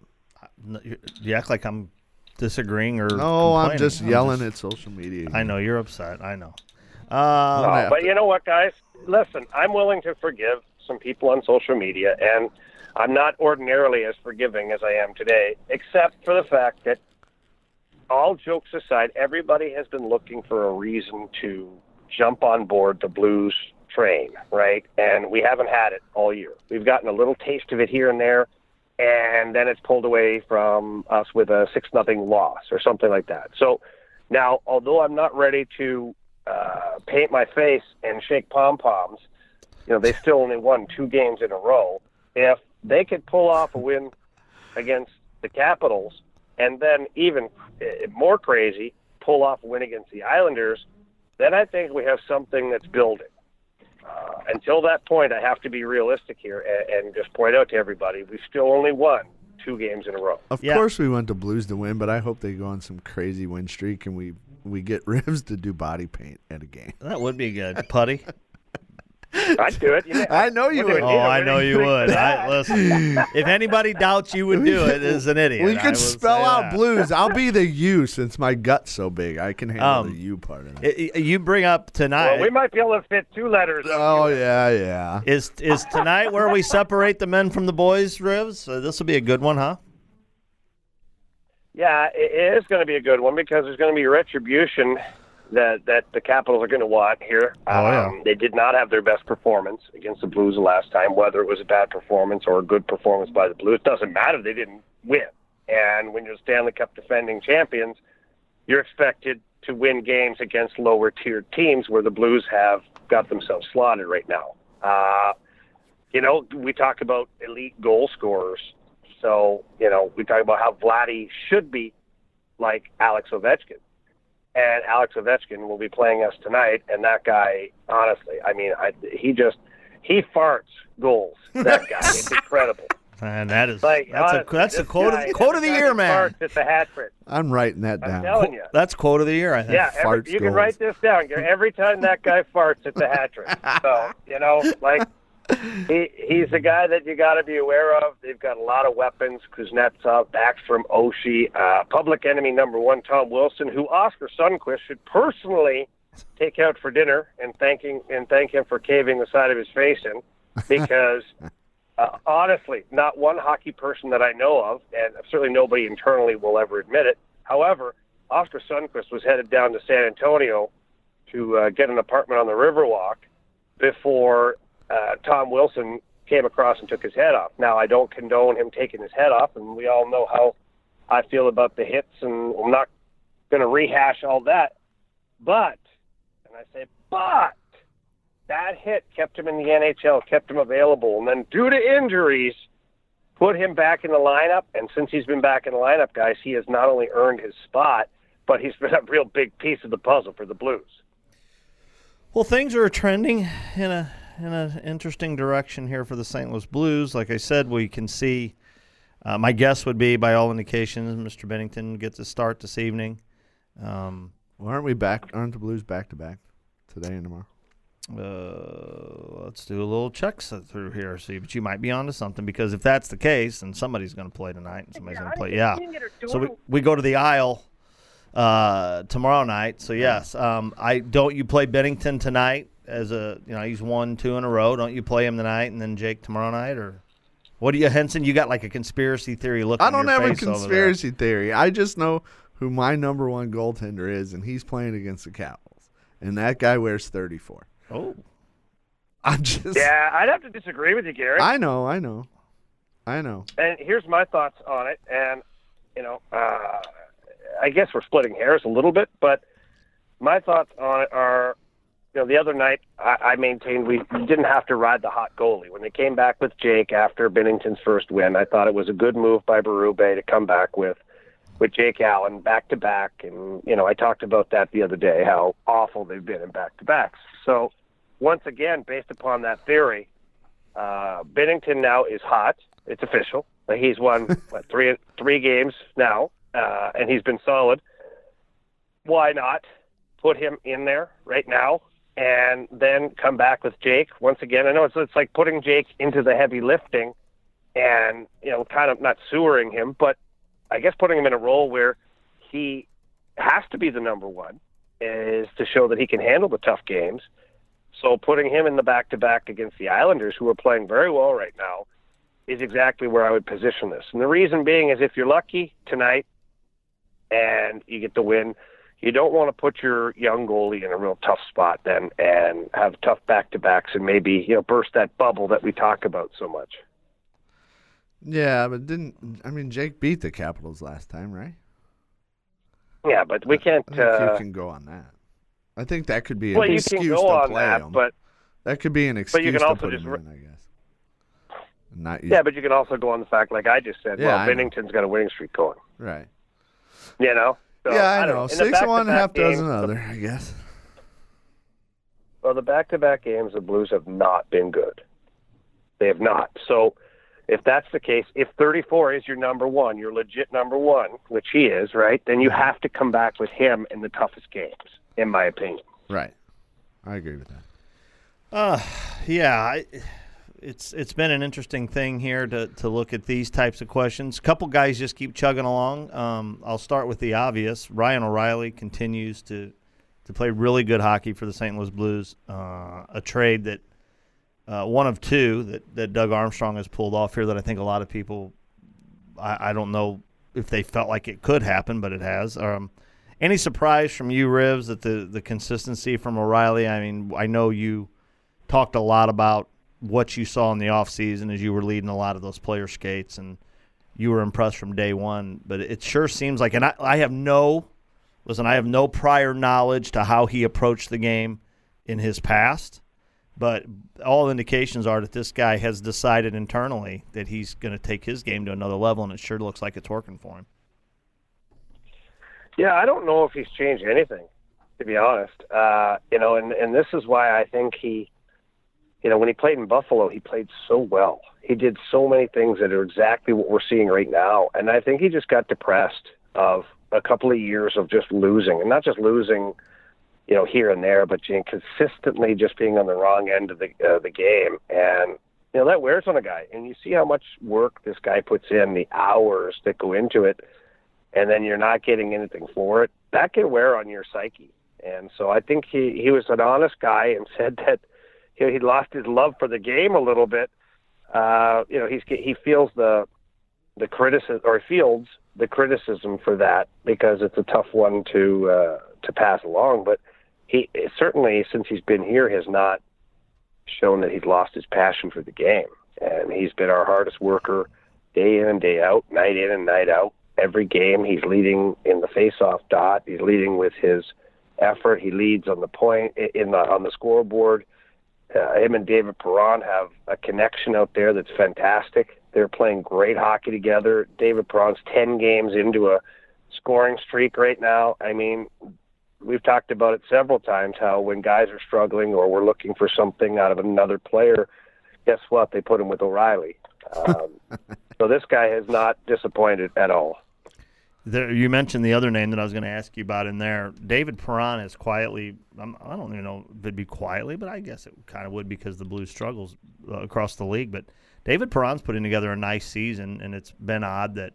No, You you act like I'm disagreeing or. No, I'm complaining. just yelling at social media. I know you're upset. I know. Uh, No, but to. you know what, guys? Listen, I'm willing to forgive some people on social media, and I'm not ordinarily as forgiving as I am today, except for the fact that, all jokes aside, everybody has been looking for a reason to jump on board the Blues train, right? And we haven't had it all year. We've gotten a little taste of it here and there, and then it's pulled away from us with a six nothing loss or something like that. So now, although I'm not ready to uh, paint my face and shake pom poms, you know they still only won two games in a row. If they could pull off a win against the Capitals, and then even uh, more crazy, pull off a win against the Islanders, then I think we have something that's building. Uh, until that point, I have to be realistic here and, and just point out to everybody we still only won two games in a row. Of Yeah. course, we want the Blues to win, but I hope they go on some crazy win streak and we we get Rivs to do body paint at a game. that would be good. Putty. I'd do it. You know, I know you We'll would. Oh, either I know you would. I, listen, if anybody doubts you would do it, is an idiot. We could spell out that. blues. I'll be the U since my gut's so big. I can handle Um, the U part of it. I- I- You bring up tonight. Well, we might be able to fit two letters. Oh yeah, yeah. Is is tonight where we separate the men from the boys, Rivs? So this will be a good one, huh? Yeah, it it is going to be a good one because there's going to be retribution that that the Capitals are going to want here. Oh, yeah. Um, they did not have their best performance against the Blues the last time, whether it was a bad performance or a good performance by the Blues. It doesn't matter. They didn't win. And when you're Stanley Cup defending champions, you're expected to win games against lower tiered teams where the Blues have got themselves slotted right now. Uh, you know, we talk about elite goal scorers. So, you know, we talk about how Vladdy should be like Alex Ovechkin. And Alex Ovechkin will be playing us tonight. And that guy, honestly, I mean, I, he just, he farts goals. That guy. it's incredible. And that is Like, that's a that's a quote of guy- the, quote of the year, man. Farts at the hat trick. I'm writing that I'm down. telling you. That's quote of the year, I think. Yeah, every, farts you can write this down. Every time that guy farts, it's a hat trick. So you know, like he he's a guy that you got to be aware of. They've got a lot of weapons. Kuznetsov, Backstrom, Oshie, uh, public enemy number one, Tom Wilson, who Oskar Sundqvist should personally take out for dinner and thanking and thank him for caving the side of his face in, because. Uh, honestly, not one hockey person that I know of, and certainly nobody internally will ever admit it. However, Oskar Sundqvist was headed down to San Antonio to uh, get an apartment on the Riverwalk before uh, Tom Wilson came across and took his head off. Now, I don't condone him taking his head off, and we all know how I feel about the hits, and I'm not going to rehash all that. But, and I say, but, that hit kept him in the NHL, kept him available, and then due to injuries, put him back in the lineup. And since he's been back in the lineup, guys, he has not only earned his spot, but he's been a real big piece of the puzzle for the Blues. Well, things are trending in a in an interesting direction here for the St. Louis Blues. Like I said, we can see. Uh, my guess would be, by all indications, Mr. Binnington gets a start this evening. Um, Well, aren't we back? Aren't the Blues back to back today and tomorrow? uh, let's do a little check through here, see. But you might be onto something because if that's the case, then somebody's going to play tonight, and somebody's going to play. Yeah. So we, we go to the aisle uh, tomorrow night. So yes, um, I don't you play Binnington tonight as a you know he's won two in a row. Don't you play him tonight and then Jake tomorrow night or what do you Henson? You got like a conspiracy theory look. I don't your have a face over conspiracy theory. I just know who my number one goaltender is, and he's playing against the Capitals, and that guy wears 34. Oh, I'm just. Yeah, I'd have to disagree with you, Gary. I know. I know. I know. and here's my thoughts on it. And you know, uh, I guess we're splitting hairs a little bit, but my thoughts on it are, you know, the other night I, I maintained we didn't have to ride the hot goalie when they came back with Jake after Binnington's first win. I thought it was a good move by Berube to come back with with Jake Allen back to back, and you know, I talked about that the other day how awful they've been in back to backs. So once again, based upon that theory, uh, Binnington now is hot. It's official. He's won what, three three games now, uh, and he's been solid. Why not put him in there right now and then come back with Jake once again? I know it's it's like putting Jake into the heavy lifting, and you know, kind of not sewering him, but I guess putting him in a role where he has to be the number one is to show that he can handle the tough games. So putting him in the back to back against the Islanders, who are playing very well right now, is exactly where I would position this. And the reason being is if you're lucky tonight and you get the win, you don't want to put your young goalie in a real tough spot then and have tough back to backs and maybe, you know, burst that bubble that we talk about so much. Yeah, but didn't I mean Jake beat the Capitals last time, right? Yeah, but we can't I think uh, you can go on that. I think that could be an well, you excuse can go to on play that, him. but that could be an excuse. but you can to also just re- in, I guess. Not yeah, but you can also go on the fact, like I just said, Yeah, well, I know. Binnington's got a winning streak going. right. You know? So, yeah, I, don't know. Six one, half dozen other, I guess. Well, the back-to-back games, the Blues have not been good. They have not. So, if that's the case, if 34 is your number one, your legit number one, which he is, right? Then you have to come back with him in the toughest games, in my opinion. Right. I agree with that. Uh, yeah, I, it's it's been an interesting thing here to, to look at these types of questions. A couple guys just keep chugging along. Um, I'll start with the obvious. Ryan O'Reilly continues to to play really good hockey for the St. Louis Blues. Uh, a trade that uh, one of two that, that Doug Armstrong has pulled off here that I think a lot of people I, I don't know if they felt like it could happen, but it has. Um, any surprise from you, Rivs, that the the consistency from O'Reilly? I mean, I know you talked a lot about what you saw in the offseason as you were leading a lot of those player skates and you were impressed from day one. But it sure seems like, and I, I have no, listen, I have no prior knowledge to how he approached the game in his past. But all indications are that this guy has decided internally that he's going to take his game to another level, and it sure looks like it's working for him. Yeah, I don't know if he's changed anything, to be honest. Uh, you know, and and this is why I think he, you know, when he played in Buffalo, he played so well. He did so many things that are exactly what we're seeing right now, and I think he just got depressed of a couple of years of just losing, and not just losing, you know, here and there, but you consistently just being on the wrong end of the uh, the game, and you know that wears on a guy. And you see how much work this guy puts in, the hours that go into it and then you're not getting anything for it, that can wear on your psyche. And so I think he he was an honest guy and said that you know, he lost his love for the game a little bit. Uh, you know, he's he feels the the criticism or feels the criticism for that because it's a tough one to uh, to pass along. But he certainly, since he's been here, has not shown that he's lost his passion for the game, and he's been our hardest worker day in and day out, night in and night out every game. He's leading in the face-off dot. He's leading with his effort. He leads on the point in the on the scoreboard. Uh, him and David Perron have a connection out there that's fantastic. They're playing great hockey together. David Perron's ten games into a scoring streak right now. I mean, we've talked about it several times how when guys are struggling or we're looking for something out of another player, guess what? They put him with O'Reilly. Um, so this guy has not disappointed at all. There, you mentioned the other name that I was going to ask you about in there. David Perron is quietly, I'm, I do not even know if it'd be quietly, but I guess it kind of would because the Blues struggles uh, across the league. But David Perron's putting together a nice season, and it's been odd that,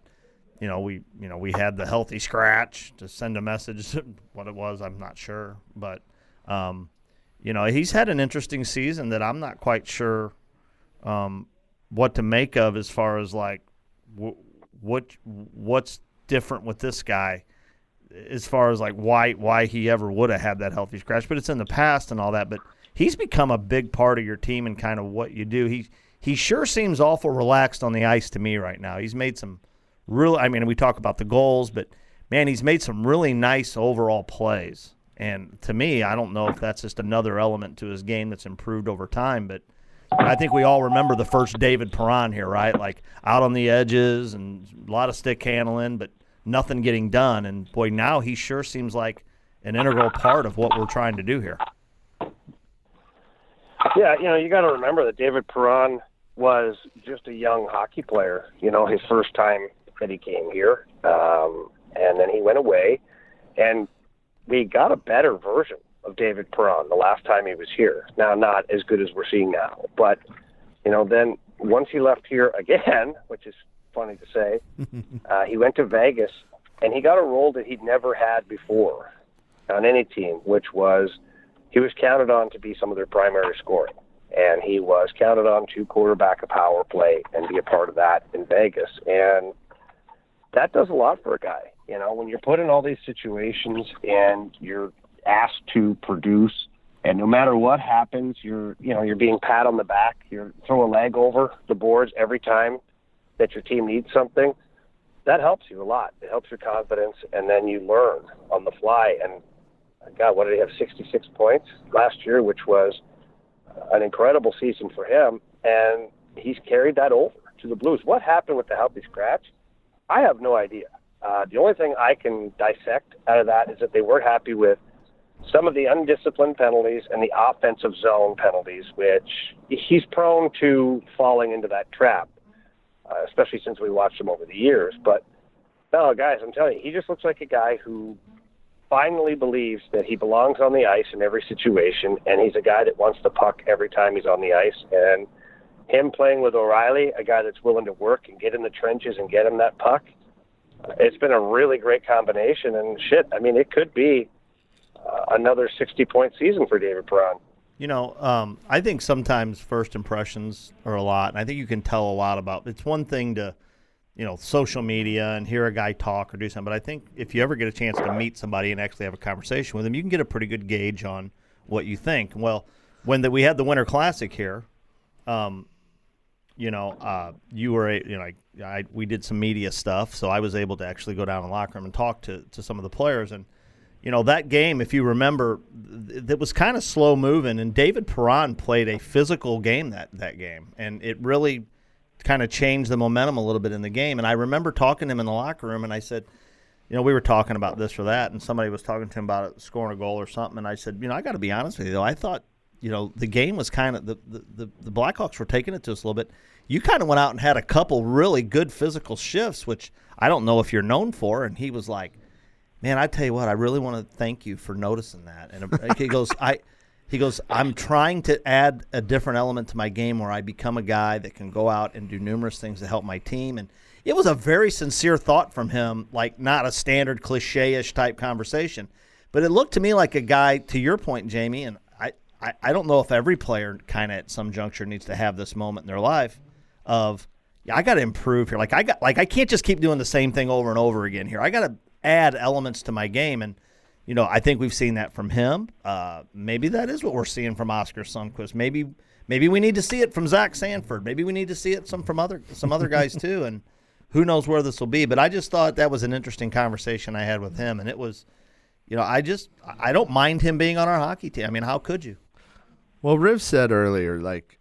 you know, we you know we had the healthy scratch to send a message. what it was, I'm not sure, but um, you know he's had an interesting season that I'm not quite sure um, what to make of as far as like w- what what's different with this guy as far as like why why he ever would have had that healthy scratch. But it's in the past and all that. But he's become a big part of your team and kind of what you do. He he sure seems awful relaxed on the ice to me right now. He's made some real. I mean, we talk about the goals, but man, he's made some really nice overall plays. And to me, I don't know if that's just another element to his game that's improved over time, but I think we all remember the first David Perron here, right? Like out on the edges and a lot of stick handling, but nothing getting done. And boy, now he sure seems like an integral part of what we're trying to do here. Yeah, you know, you got to remember that David Perron was just a young hockey player. You know, his first time that he came here, um, and then he went away, and we got a better version of David Perron the last time he was here. Now, not as good as we're seeing now, but you know, then once he left here again, which is funny to say. uh, he went to Vegas and he got a role that he'd never had before on any team, which was he was counted on to be some of their primary scoring. And he was counted on to quarterback a power play and be a part of that in Vegas. And that does a lot for a guy. You know, when you're put in all these situations and you're asked to produce and no matter what happens, you're you know, you're being pat on the back, you're throw a leg over the boards every time that your team needs something, that helps you a lot. It helps your confidence, and then you learn on the fly. And God, what did he have? 66 points last year, which was an incredible season for him. And he's carried that over to the Blues. What happened with the healthy scratch? I have no idea. Uh, the only thing I can dissect out of that is that they weren't happy with some of the undisciplined penalties and the offensive zone penalties, which he's prone to falling into that trap uh, especially since we watched him over the years. But no, guys, I'm telling you, he just looks like a guy who finally believes that he belongs on the ice in every situation, and he's a guy that wants the puck every time he's on the ice. And him playing with O'Reilly, a guy that's willing to work and get in the trenches and get him that puck, it's been a really great combination. And shit, I mean, it could be uh, another 60 point season for David Perron. You know, um, I think sometimes first impressions are a lot, and I think you can tell a lot about. It's one thing to, you know, social media and hear a guy talk or do something, but I think if you ever get a chance to meet somebody and actually have a conversation with them, you can get a pretty good gauge on what you think. Well, when we had the Winter Classic here, um, you know, uh, you were, a, you know, I, I, we did some media stuff, so I was able to actually go down in the locker room and talk to, to some of the players. And, you know, that game, if you remember, that was kind of slow moving, and David Perron played a physical game that, that game, and it really kind of changed the momentum a little bit in the game. And I remember talking to him in the locker room, and I said, you know, we were talking about this or that, and somebody was talking to him about scoring a goal or something, and I said, you know, I got to be honest with you, though, I thought you know, the game was kind of the, the, the Blackhawks were taking it to us a little bit. You kind of went out and had a couple really good physical shifts, which I don't know if you're known for. And he was like, "Man, I tell you what, I really want to thank you for noticing that." And uh, he goes, "I." He goes, I'm trying to add a different element to my game where I become a guy that can go out and do numerous things to help my team. And it was a very sincere thought from him, like not a standard cliche ish type conversation. But it looked to me like a guy, to your point, Jamie, and I, I don't know if every player kind of at some juncture needs to have this moment in their life of yeah, I got to improve here. Like I got like I can't just keep doing the same thing over and over again here. I got to add elements to my game and you know, I think we've seen that from him. Uh, maybe that is what we're seeing from Oskar Sundqvist. Maybe maybe we need to see it from Zach Sanford. Maybe we need to see it some from other some other guys too. And who knows where this will be? But I just thought that was an interesting conversation I had with him, and it was, you know, I just I don't mind him being on our hockey team. I mean, how could you? Well, Riv said earlier, like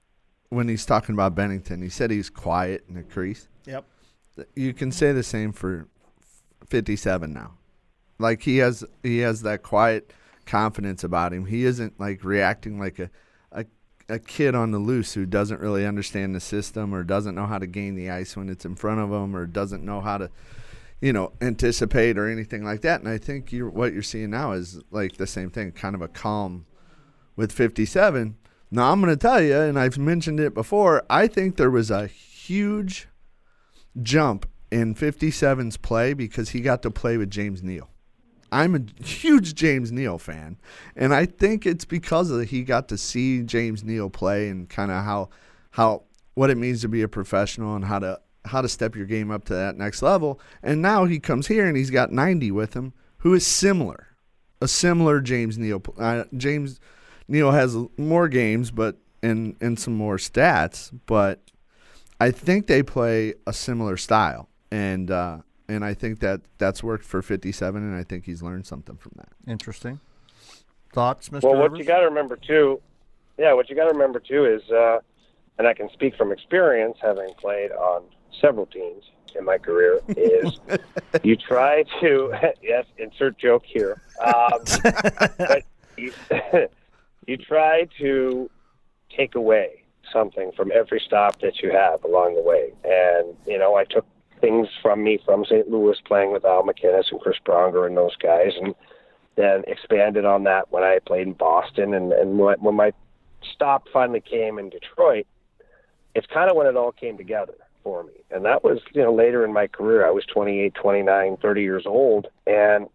when he's talking about Binnington, he said he's quiet in the crease. Yep. You can say the same for 57 now. Like he has he has that quiet confidence about him. He isn't like reacting like a a, a kid on the loose who doesn't really understand the system or doesn't know how to gain the ice when it's in front of him or doesn't know how to you know anticipate or anything like that. And I think you what you're seeing now is like the same thing, kind of a calm with 57. Now, I'm going to tell you, and I've mentioned it before, I think there was a huge jump in 57's play because he got to play with James Neal. I'm a huge James Neal fan, and I think it's because of he got to see James Neal play and kind of how how what it means to be a professional and how to how to step your game up to that next level. And now he comes here and he's got 90 with him, who is similar, a similar James Neal. Uh, James Neal has more games, but and and some more stats, but I think they play a similar style, and uh, and I think that that's worked for 57, and I think he's learned something from that. Interesting thoughts, Mr. Well, what Rivers? you got to remember too, yeah, what you got to remember too is, uh, and I can speak from experience, having played on several teams in my career, is you try to yes, insert joke here, um, but. You, you try to take away something from every stop that you have along the way. And, you know, I took things from me from St. Louis playing with Al MacInnis and Chris Pronger and those guys, and then expanded on that when I played in Boston. And, and when, my stop finally came in Detroit, it's kind of when it all came together for me. And that was, you know, later in my career. I was 28, 29, 30 years old, and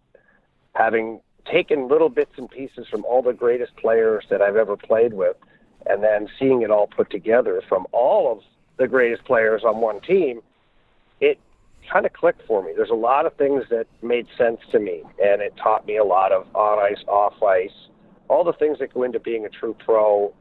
having taken little bits and pieces from all the greatest players that I've ever played with, and then seeing it all put together from all of the greatest players on one team, kind of clicked for me. There's a lot of things that made sense to me, and it taught me a lot of on ice, off ice, all the things that go into being a true pro.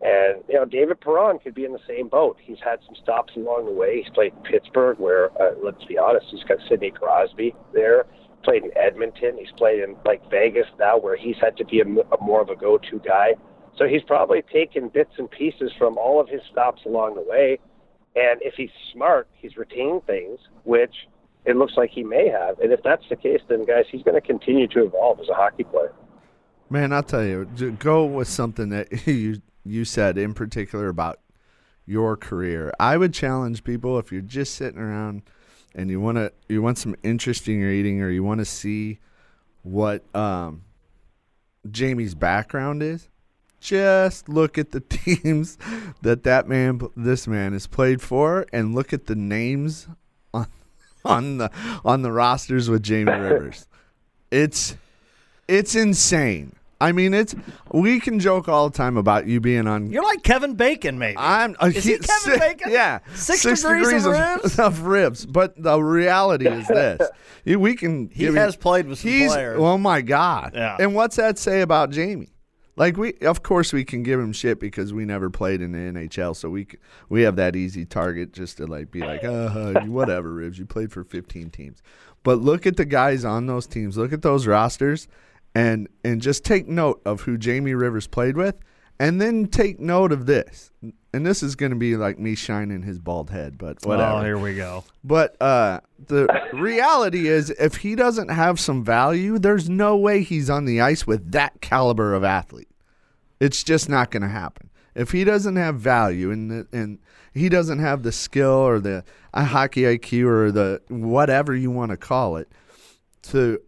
And you know, David Perron could be in the same boat. He's had some stops along the way. He's played in Pittsburgh, where uh, let's be honest, he's got Sidney Crosby there played in Edmonton. He's played in like Vegas now, where he's had to be a, a more of a go-to guy. So he's probably taken bits and pieces from all of his stops along the way. And if he's smart, he's retained things, which it looks like he may have. And if that's the case, then guys, he's going to continue to evolve as a hockey player. Man, I'll tell you, go with something that you you said in particular about your career. I would challenge people if you're just sitting around and you want to you want some interesting reading or you want to see what um, Jamie's background is, just look at the teams that that man, this man, has played for, and look at the names on on the on the rosters with Jamie Rivers. It's it's insane. I mean, it's we can joke all the time about you being on. You're like Kevin Bacon, maybe. I'm. Uh, Is he Kevin Bacon? Yeah, Six degrees of Rivs? of Rivs. But the reality is this: we can. He has you- played with some he's, players. Oh my god! Yeah. And what's that say about Jamie? Like we, of course, we can give him shit because we never played in the NHL, so we we have that easy target just to like be like, uh, whatever, Rivs. You played for 15 teams, but look at the guys on those teams. Look at those rosters, and and just take note of who Jamie Rivers played with, and then take note of this. And this is going to be like me shining his bald head, but whatever. Oh, here we go. But uh, the reality is, if he doesn't have some value, there's no way he's on the ice with that caliber of athlete. It's just not going to happen. If he doesn't have value and the- and he doesn't have the skill or the uh, hockey IQ or the whatever you want to call it to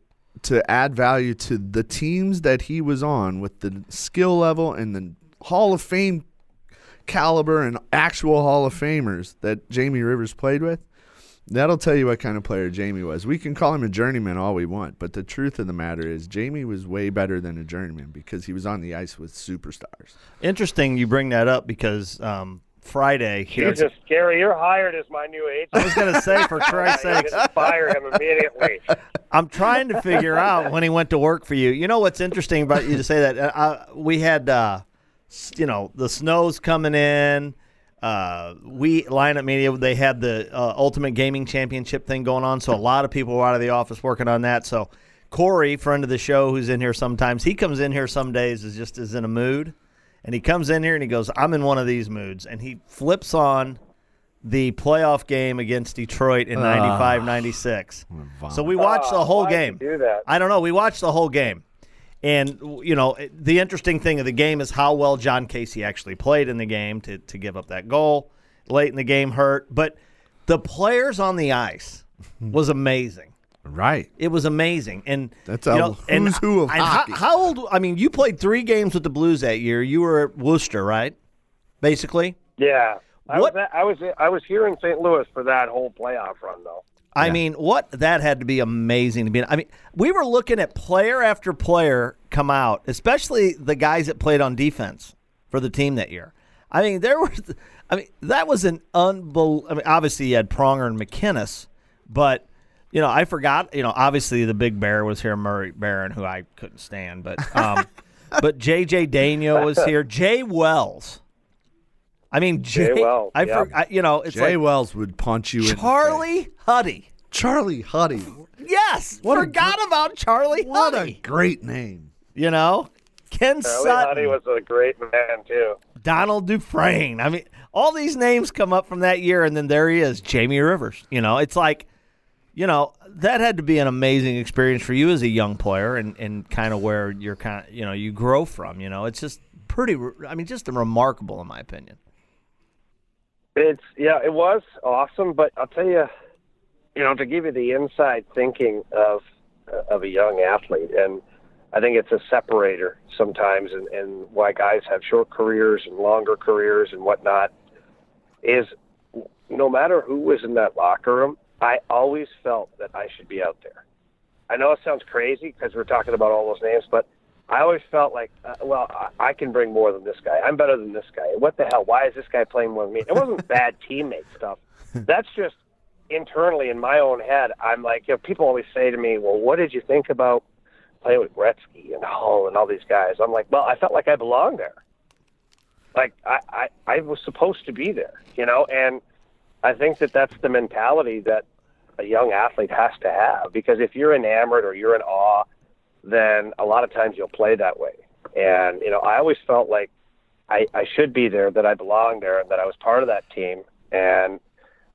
to add value to the teams that he was on with the skill level and the Hall of Fame caliber and actual Hall of Famers that Jamie Rivers played with, that'll tell you what kind of player Jamie was. We can call him a journeyman all we want, but the truth of the matter is Jamie was way better than a journeyman because he was on the ice with superstars. Interesting you bring that up because um, Friday here. Jesus, Gary, you're hired as my new agent. I was going to say, for Christ's You sakes, can fire him immediately. I'm trying to figure out when he went to work for you. You know what's interesting about you to say that? Uh, uh, we had, uh, you know, the snow's coming in. Uh, we lineup media they had the uh, ultimate gaming championship thing going on, so a lot of people were out of the office working on that. So Corey, friend of the show, who's in here sometimes, he comes in here some days is just is in a mood, and he comes in here and he goes, "I'm in one of these moods," and he flips on the playoff game against Detroit in 95 96. So we watched the oh, whole Why'd game. do that? I don't know. We watched the whole game. And, you know, the interesting thing of the game is how well Jon Casey actually played in the game to, to give up that goal. Late in the game hurt. But the players on the ice was amazing. Right. It was amazing, and That's you know, who's and, who of and how- hockey. How, old? I mean, you played three games with the Blues that year. You were at Worcester, right? Basically, Yeah. I What- was I was I was here in St. Louis for that whole playoff run though. I mean, what that had to be amazing to be. I mean, we were looking at player after player come out, especially the guys that played on defense for the team that year. I mean, there was, I mean, that was an unbelievable. I mean, obviously you had Pronger and MacInnis, but you know, I forgot. You know, obviously the big bear was here, Murray Baron, who I couldn't stand, but um, but JJ Daniel was here, Jay Wells. I mean, Jay, Wells, I, yeah. for, I you know, it's Jay like Wells would punch you in the. Charlie Huddy. Charlie Huddy. Yes, What a forgot about Charlie What Huddy. a great name. you know, Ken Charlie Sutton, Huddy was a great man too. Donald Dufresne. I mean, all these names come up from that year, and then there he is, Jamie Rivers. You know, it's like, you know, that had to be an amazing experience for you as a young player, and and kind of where you're kind of, you know, you grow from. You know, it's just pretty. re- I mean, just remarkable in my opinion. It's yeah, it was awesome, but I'll tell you, you know, to give you the inside thinking of of a young athlete, and I think it's a separator sometimes, and, and why guys have short careers and longer careers and whatnot, is no matter who was in that locker room, I always felt that I should be out there. I know it sounds crazy because we're talking about all those names, but I always felt like, uh, well, I, I can bring more than this guy. I'm better than this guy. What the hell? Why is this guy playing more than me? It wasn't bad teammate stuff. That's just internally in my own head. I'm like, you know, people always say to me, well, what did you think about playing with Gretzky and Hull and all these guys? I'm like, well, I felt like I belonged there. Like I, I, I was supposed to be there, you know, and I think that that's the mentality that a young athlete has to have because if you're enamored or you're in awe, then a lot of times you'll play that way. And you know, I always felt like I, I should be there, that I belonged there, and that I was part of that team. And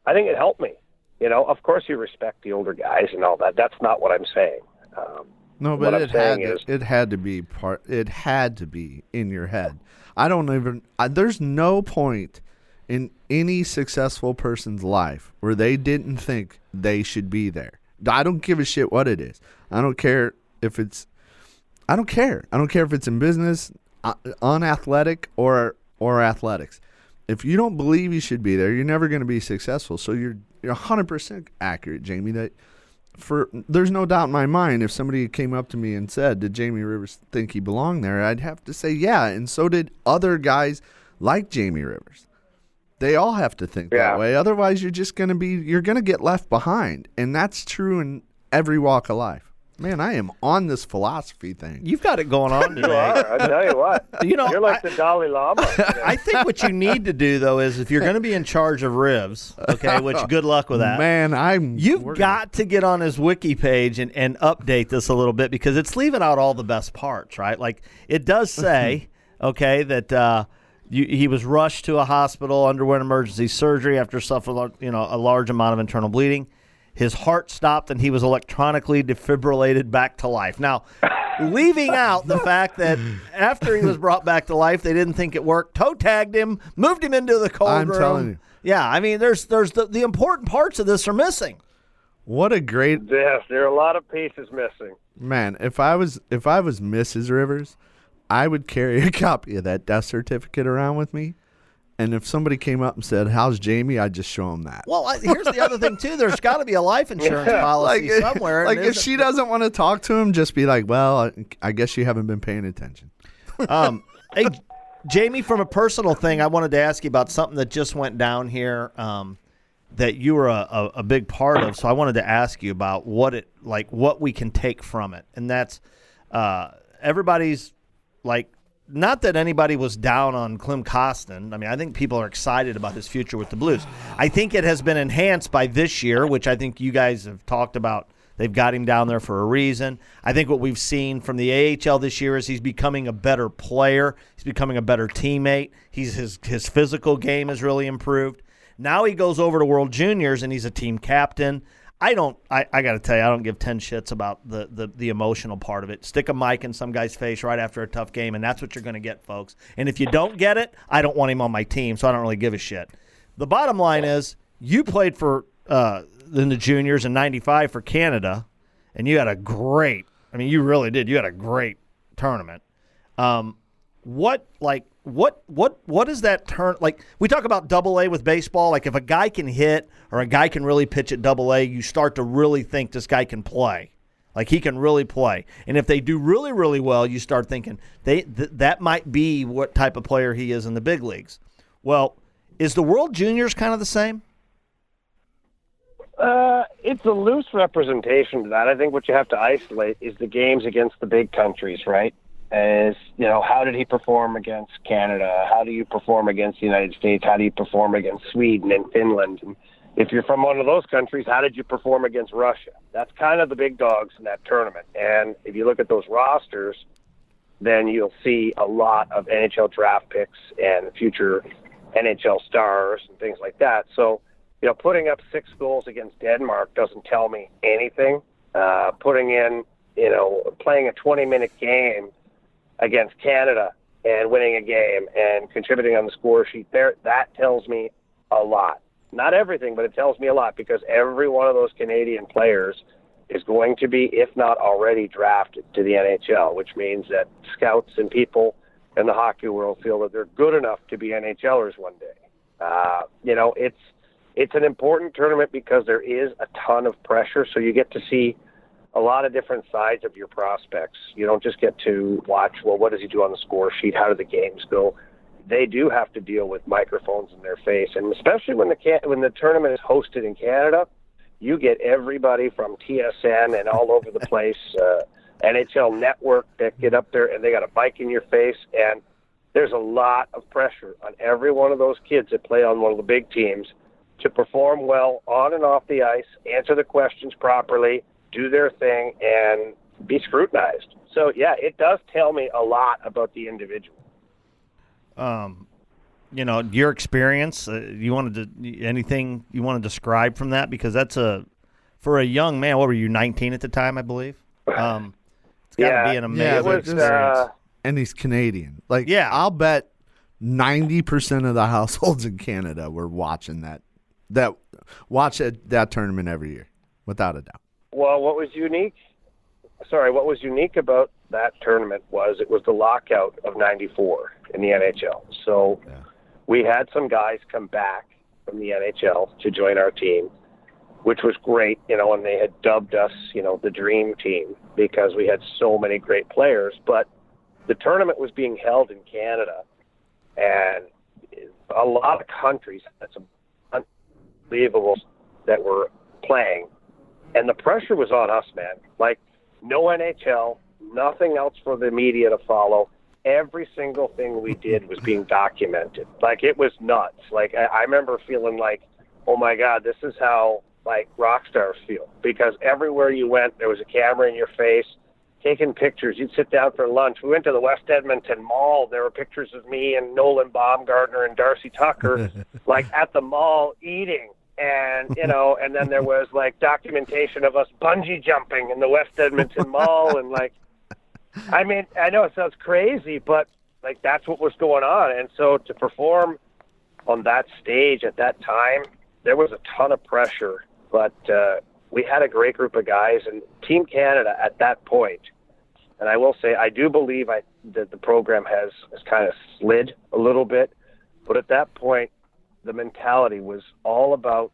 I think it helped me. You know, of course you respect the older guys and all that. That's not what I'm saying. Um, No, but it had to, is- it had to be part. It had to be in your head. I don't even. I, there's no point in any successful person's life where they didn't think they should be there. I don't give a shit what it is. I don't care if it's I don't care. I don't care if it's in business, uh, unathletic or or athletics. If you don't believe you should be there, you're never going to be successful. So you're you're 100% accurate, Jamie, that for there's no doubt in my mind if somebody came up to me and said, "Did Jamie Rivers think he belonged there?" I'd have to say, "Yeah," and so did other guys like Jamie Rivers. They all have to think Yeah. that way. Otherwise, you're just going to be you're going to get left behind, and that's true in every walk of life. Man, I am on this philosophy thing. You've got it going on You are. I tell you what. You know, you're like I- the Dalai Lama. I think what you need to do though is if you're going to be in charge of Rivs, okay, which good luck with that. Man, I'm You've we're got to get on his wiki page and, and update this a little bit because it's leaving out all the best parts, right? Like it does say, okay, that uh, you, he was rushed to a hospital, underwent emergency surgery after suffering, you know, a large amount of internal bleeding. His heart stopped and he was electronically defibrillated back to life. Now, leaving out the fact that after he was brought back to life, they didn't think it worked. Toe tagged him, moved him into the cold I'm room. telling you. Yeah, I mean, there's there's the, the important parts of this are missing. What a great yes, there are a lot of pieces missing. man. If I was if I was Mrs. Rivers, I would carry a copy of that death certificate around with me. And if somebody came up and said, "How's Jamie?" I'd just show them that. Well, I, here's the other thing too. There's got to be a life insurance policy like, somewhere. Like if she doesn't want to talk to him, just be like, "Well, I, I guess you haven't been paying attention." Um, hey, Jamie, from a personal thing, I wanted to ask you about something that just went down here um, that you were a, a, a big part of. So I wanted to ask you about what it like, what we can take from it, and that's uh, everybody's like. Not that anybody was down on Klim Kostin. I mean, I think people are excited about his future with the Blues. I think it has been enhanced by this year, which I think you guys have talked about They've got him down there for a reason. I think what we've seen from the AHL this year is he's becoming a better player. He's becoming a better teammate. He's his his physical game has really improved. Now he goes over to World Juniors and he's a team captain. I don't. I, I got to tell you, I don't give ten shits about the, the the emotional part of it. Stick a mic in some guy's face right after a tough game, and that's what you're going to get, folks. And if you don't get it, I don't want him on my team, so I don't really give a shit. The bottom line is, you played for uh, in the juniors in '95 for Canada, and you had a great. I mean, you really did. You had a great tournament. Um, what like what what what is that turn like? We talk about double A with baseball. Like if a guy can hit or a guy can really pitch at double A, you start to really think this guy can play. Like he can really play. And if they do really really well, you start thinking they th- that might be what type of player he is in the big leagues. Well, is the World Juniors kind of the same? Uh, it's a loose representation of that. I think what you have to isolate is the games against the big countries, right? As you know, how did he perform against Canada? How do you perform against the United States? How do you perform against Sweden and Finland? And if you're from one of those countries, how did you perform against Russia? That's kind of the big dogs in that tournament. And if you look at those rosters, then you'll see a lot of NHL draft picks and future NHL stars and things like that. So, you know, putting up six goals against Denmark doesn't tell me anything. Uh, putting in, you know, playing a 20 minute game against Canada and winning a game and contributing on the score sheet there, that tells me a lot. Not everything, but it tells me a lot because every one of those Canadian players is going to be, if not already, drafted to the NHL, which means that scouts and people in the hockey world feel that they're good enough to be NHLers one day. Uh, you know, it's it's an important tournament because there is a ton of pressure, so you get to see a lot of different sides of your prospects. You don't just get to watch, well, what does he do on the score sheet? How do the games go? They do have to deal with microphones in their face, and especially when the can- when the tournament is hosted in Canada, you get everybody from TSN and all over the place, uh, NHL Network that get up there and they got a mic in your face, and there's a lot of pressure on every one of those kids that play on one of the big teams to perform well on and off the ice, answer the questions properly, do their thing, and be scrutinized. So yeah, it does tell me a lot about the individual. Um, you know, your experience. Uh, you wanted to anything you want to describe from that because that's a for a young man. What were you, nineteen at the time, I believe? Um, it's got to Yeah, be an amazing it was, experience. uh, and he's Canadian. Like, Yeah. I'll bet ninety percent of the households in Canada were watching that that watch that, that tournament every year, without a doubt. Well, what was unique sorry, what was unique about that tournament was it was the lockout of '94 in the NHL. So we had some guys come back from the NHL to join our team, which was great, you know, and they had dubbed us, you know, the dream team because we had so many great players. But the tournament was being held in Canada, and a lot of countries had some unbelievable that were playing, and the pressure was on us, man. Like no NHL, nothing else for the media to follow. Every single thing we did was being documented. Like it was nuts. Like I, I remember feeling like, oh my god, this is how like rock stars feel because everywhere you went, there was a camera in your face, taking pictures. You'd sit down for lunch. We went to the West Edmonton Mall. There were pictures of me and Nolan Baumgartner and Darcy Tucker, like at the mall eating and you know, and then there was like documentation of us bungee jumping in the West Edmonton Mall, and like, I mean, I know it sounds crazy, but like that's what was going on, and so to perform on that stage at that time, there was a ton of pressure, but uh, we had a great group of guys, and Team Canada at that point, and I will say I do believe I that the program has has kind of slid a little bit, but at that point the mentality was all about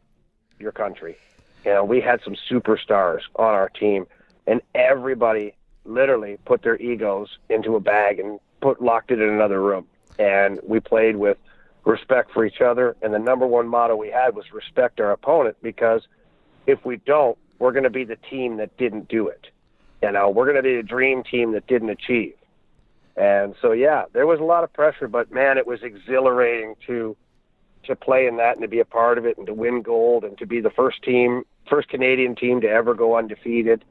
your country. You know, we had some superstars on our team, and everybody literally put their egos into a bag and put locked it in another room. And we played with respect for each other. And the number one motto we had was respect our opponent because if we don't, we're going to be the team that didn't do it. You know, we're going to be the dream team that didn't achieve. And so, yeah, there was a lot of pressure, but man, it was exhilarating to to play in that and to be a part of it and to win gold and to be the first team, first Canadian team to ever go undefeated.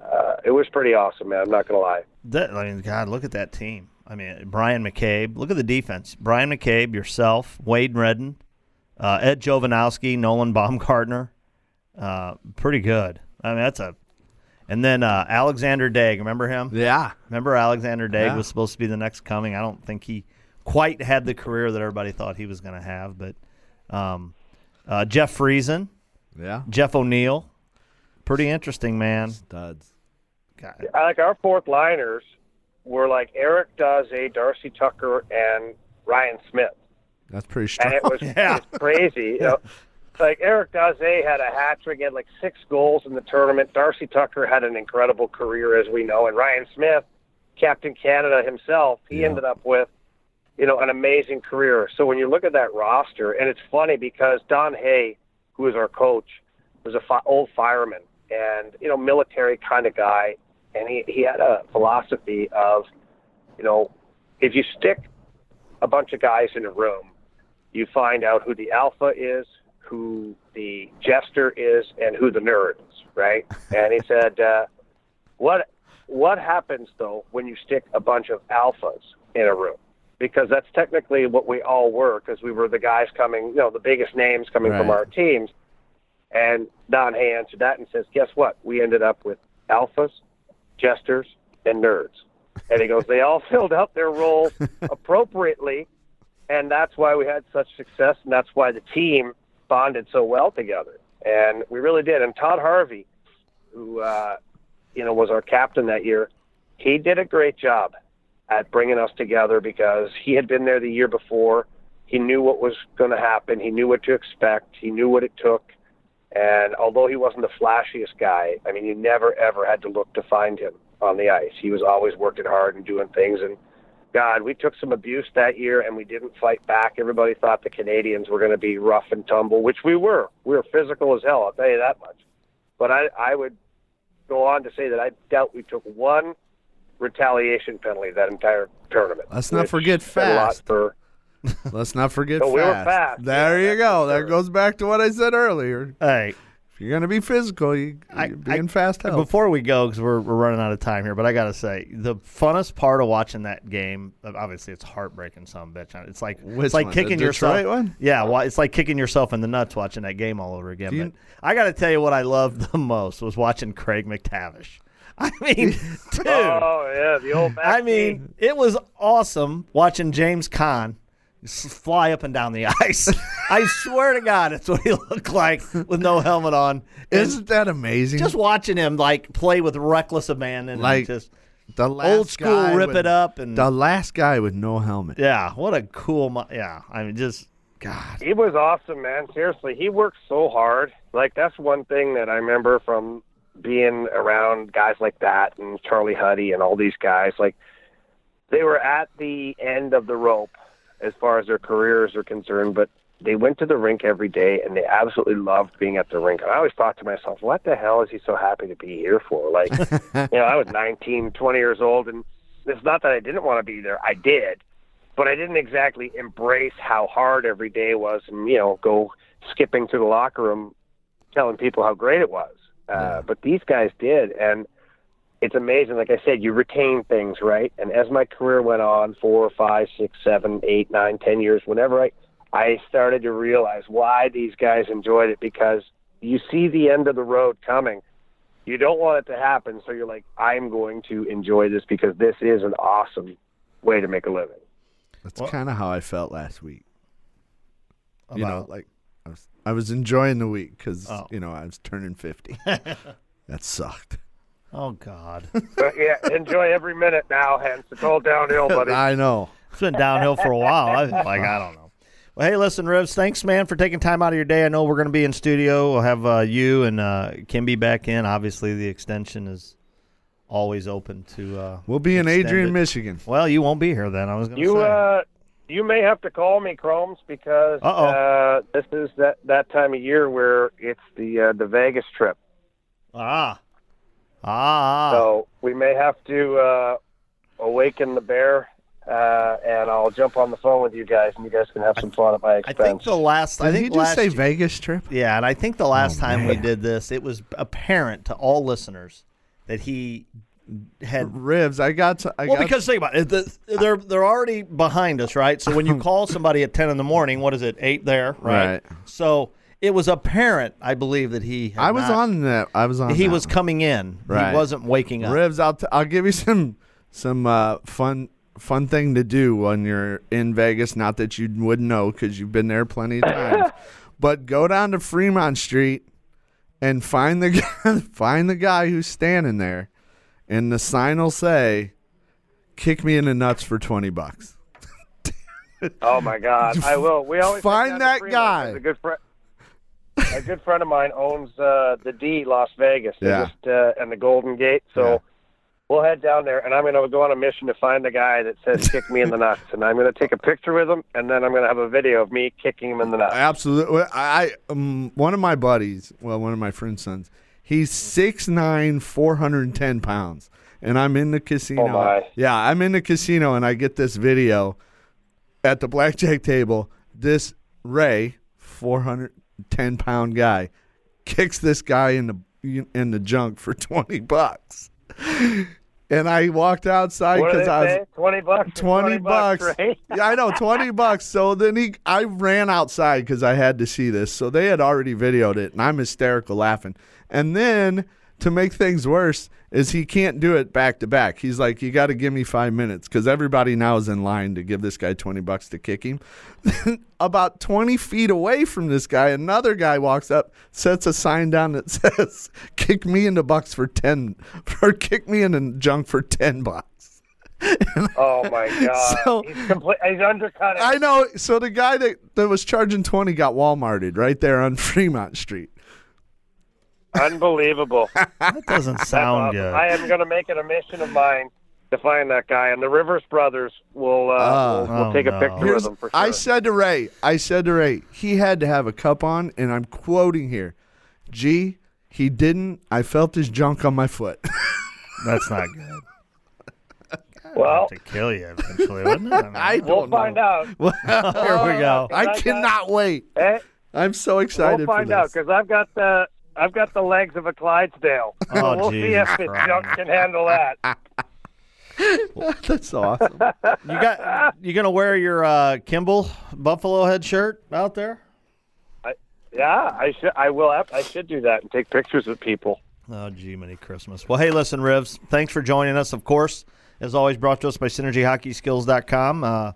Uh, it was pretty awesome, man. I'm not gonna lie. That, I mean, God, look at that team. I mean, Bryan McCabe. Look at the defense. Bryan McCabe, yourself, Wade Redden, uh, Ed Jovanovski, Nolan Baumgartner. Uh, pretty good. I mean, that's a. And then uh, Alexander Daigle. Remember him? Yeah. Remember Alexander Daigle Yeah. was supposed to be the next coming. I don't think he quite had the career that everybody thought he was going to have. But um, uh, Jeff Friesen, Yeah. Jeff O'Neill, pretty interesting, man. Studs. God. Like our fourth liners were like Eric Daze, Darcy Tucker, and Ryan Smyth. That's pretty strong. and it was Yeah. it's crazy. You know, like Eric Daze had a hat trick, he had like six goals in the tournament. Darcy Tucker had an incredible career, as we know, and Ryan Smyth, Captain Canada himself, he Yeah. ended up with, you know, an amazing career. So when you look at that roster, and it's funny because Don Hay, who is our coach, was a fi- old fireman and you know military kind of guy, and he he had a philosophy of, you know, if you stick a bunch of guys in a room you find out who the alpha is, who the jester is, and who the nerd is, right? and he said, uh, "What what happens though when you stick a bunch of alphas in a room? Because that's technically what we all were, because we were the guys coming, you know, the biggest names coming from our teams." And Don Hay answered that and says, "Guess what? We ended up with alphas, jesters, and nerds." And he goes, "They all filled out their role appropriately." and that's why we had such success, and that's why the team bonded so well together. And we really did. And Todd Harvey, who uh, you know was our captain that year, he did a great job at bringing us together because he had been there the year before. He knew what was going to happen. He knew what to expect. He knew what it took. And although he wasn't the flashiest guy, I mean, you never ever had to look to find him on the ice. He was always working hard and doing things. And God, we took some abuse that year and we didn't fight back. Everybody thought the Canadians were going to be rough and tumble, which we were. We were physical as hell, I'll tell you that much. But I, I would go on to say that I doubt we took one retaliation penalty that entire tournament. Let's not forget said a lot fast. For, Let's not forget So fast. we were fast. There Yeah, you go. for That goes back to what I said earlier. Hey, If you're gonna be physical, you, I- you're being I- fast helps. Before we go, because we're, we're running out of time here, but I got to say, the funnest part of watching that game, obviously, it's heartbreaking, some bitch. It's like Which it's like one? Kicking Detroit yourself. one? Yeah, well, it's like kicking yourself in the nuts watching that game all over again. You- but I got to tell you, what I loved the most was watching Craig MacTavish. I mean, dude. oh yeah, the old. I mean, it was awesome watching James Kahn fly up and down the ice. I swear to God, that's what he looked like with no helmet on. Isn't that amazing? just watching him like play with reckless abandon, and Like, just the last old school guy rip with- it up, and The last guy with no helmet. yeah, what a cool. Mo- yeah, I mean, just God. He was awesome, man. Seriously, he worked so hard. Like that's one thing that I remember from being around guys like that and Charlie Huddy and all these guys. Like they were at the end of the rope as far as their careers are concerned, but they went to the rink every day and they absolutely loved being at the rink. And I always thought to myself, what the hell is he so happy to be here for? Like, you know, I was 19, 20 years old, and it's not that I didn't want to be there. I did but I didn't exactly embrace how hard every day was, and you know, go skipping to the locker room, telling people how great it was. Uh, But these guys did, and it's amazing. Like I said, you retain things, right? And as my career went on, four, five, six, seven, eight, nine, ten years, whenever I, I started to realize why these guys enjoyed it because you see the end of the road coming. You don't want it to happen, so you're like, I'm going to enjoy this because this is an awesome way to make a living. That's kind of how I felt last week. you know, About- like I was, I was enjoying the week because Oh. you know I was turning fifty. that sucked. oh god, But yeah, enjoy every minute now, hence it's all downhill, buddy. I know. it's been downhill for a while. I, like I don't know. Well, hey, listen, Rivs, thanks, man, for taking time out of your day. I know we're going to be in studio. We'll have uh, you and uh, Kimby back in. Obviously, the extension is always open to. Uh, We'll be in Adrian, it. Michigan. Well, you won't be here then. I was going to You say. uh, you may have to call me, Chromes, because Uh-oh. uh, this is that that time of year where it's the uh, the Vegas trip. ah, ah, So we may have to uh, awaken the bear, uh, and I'll jump on the phone with you guys, and you guys can have some fun at my expense. I think the last. Did I think he just say year- Vegas trip? Yeah, and I think the last Oh, time we did this, it was apparent to all listeners that he had. Rivs. I got. To, I Well, got because think about it, the, they're they're already behind us, right? So when you call somebody at ten in the morning, what is it, eight there, right? Right. So it was apparent, I believe, that he. had I was not- on that. I was on. He was one. coming in. Right. He wasn't waking up. Rivs. I'll. T- I'll give you some some uh, fun fun thing to do when you're in Vegas. Not that you wouldn't know because you've been there plenty of times. but go down to Fremont Street and find the guy, find the guy who's standing there, and the sign will say, "Kick me in the nuts for twenty bucks." Oh my God, I will. We always Find head down to that guy. A good friend. A good friend of mine owns uh, the D Las Vegas, Yeah. just uh, and the Golden Gate. So Yeah. we'll head down there, and I'm going to go on a mission to find the guy that says "kick me in the nuts," and I'm going to take a picture with him, and then I'm going to have a video of me kicking him in the nuts. Absolutely. I um, one of my buddies, well, one of my friend's sons, he's 6'9", 410 pounds, and I'm in the casino. Oh, my. Yeah, I'm in the casino, and I get this video at the blackjack table. This Ray, four hundred ten pound guy, kicks this guy in the in the junk for twenty bucks. And I walked outside because I was say? Twenty bucks. for 20 bucks. right? yeah, I know, 20 bucks. So then he, I ran outside because I had to see this. So they had already videoed it, and I'm hysterical laughing. And then to make things worse, is he can't do it back to back. He's like, you got to give me five minutes because everybody now is in line to give this guy 20 bucks to kick him. About 20 feet away from this guy, another guy walks up, sets a sign down that says, kick me in the bucks for 10, or kick me in the junk for 10 bucks. Oh my God! So- he's complete. He's undercutting. I know. So the guy that, that was charging 20 got Walmarted right there on Fremont Street. Unbelievable. That doesn't sound awesome. good. I am going to make it a mission of mine to find that guy, and the Rivers brothers will uh, Ah. will, will Oh, take a picture Here's- with him for sure. I said to Ray, I said to Ray, he had to have a cup on, and I'm quoting here. Gee, he didn't. I felt his junk on my foot. That's not good. well, to kill you eventually, wouldn't it? I mean, I we'll don't find know. out. here we go. I I cannot wait. Eh? I'm so excited We'll find for out because I've got the I've got the legs of a Clydesdale. Oh, we'll see if the Christ. junk can handle that. That's awesome. You got you gonna wear your uh, Kimble Buffalo head shirt out there? Yeah, I should. I will. have- I should do that and take pictures with people. Oh, gee, many Christmas. Well, hey, listen, Rivs, thanks for joining us. Of course, as always, brought to us by SynergyHockeySkills.com. Uh,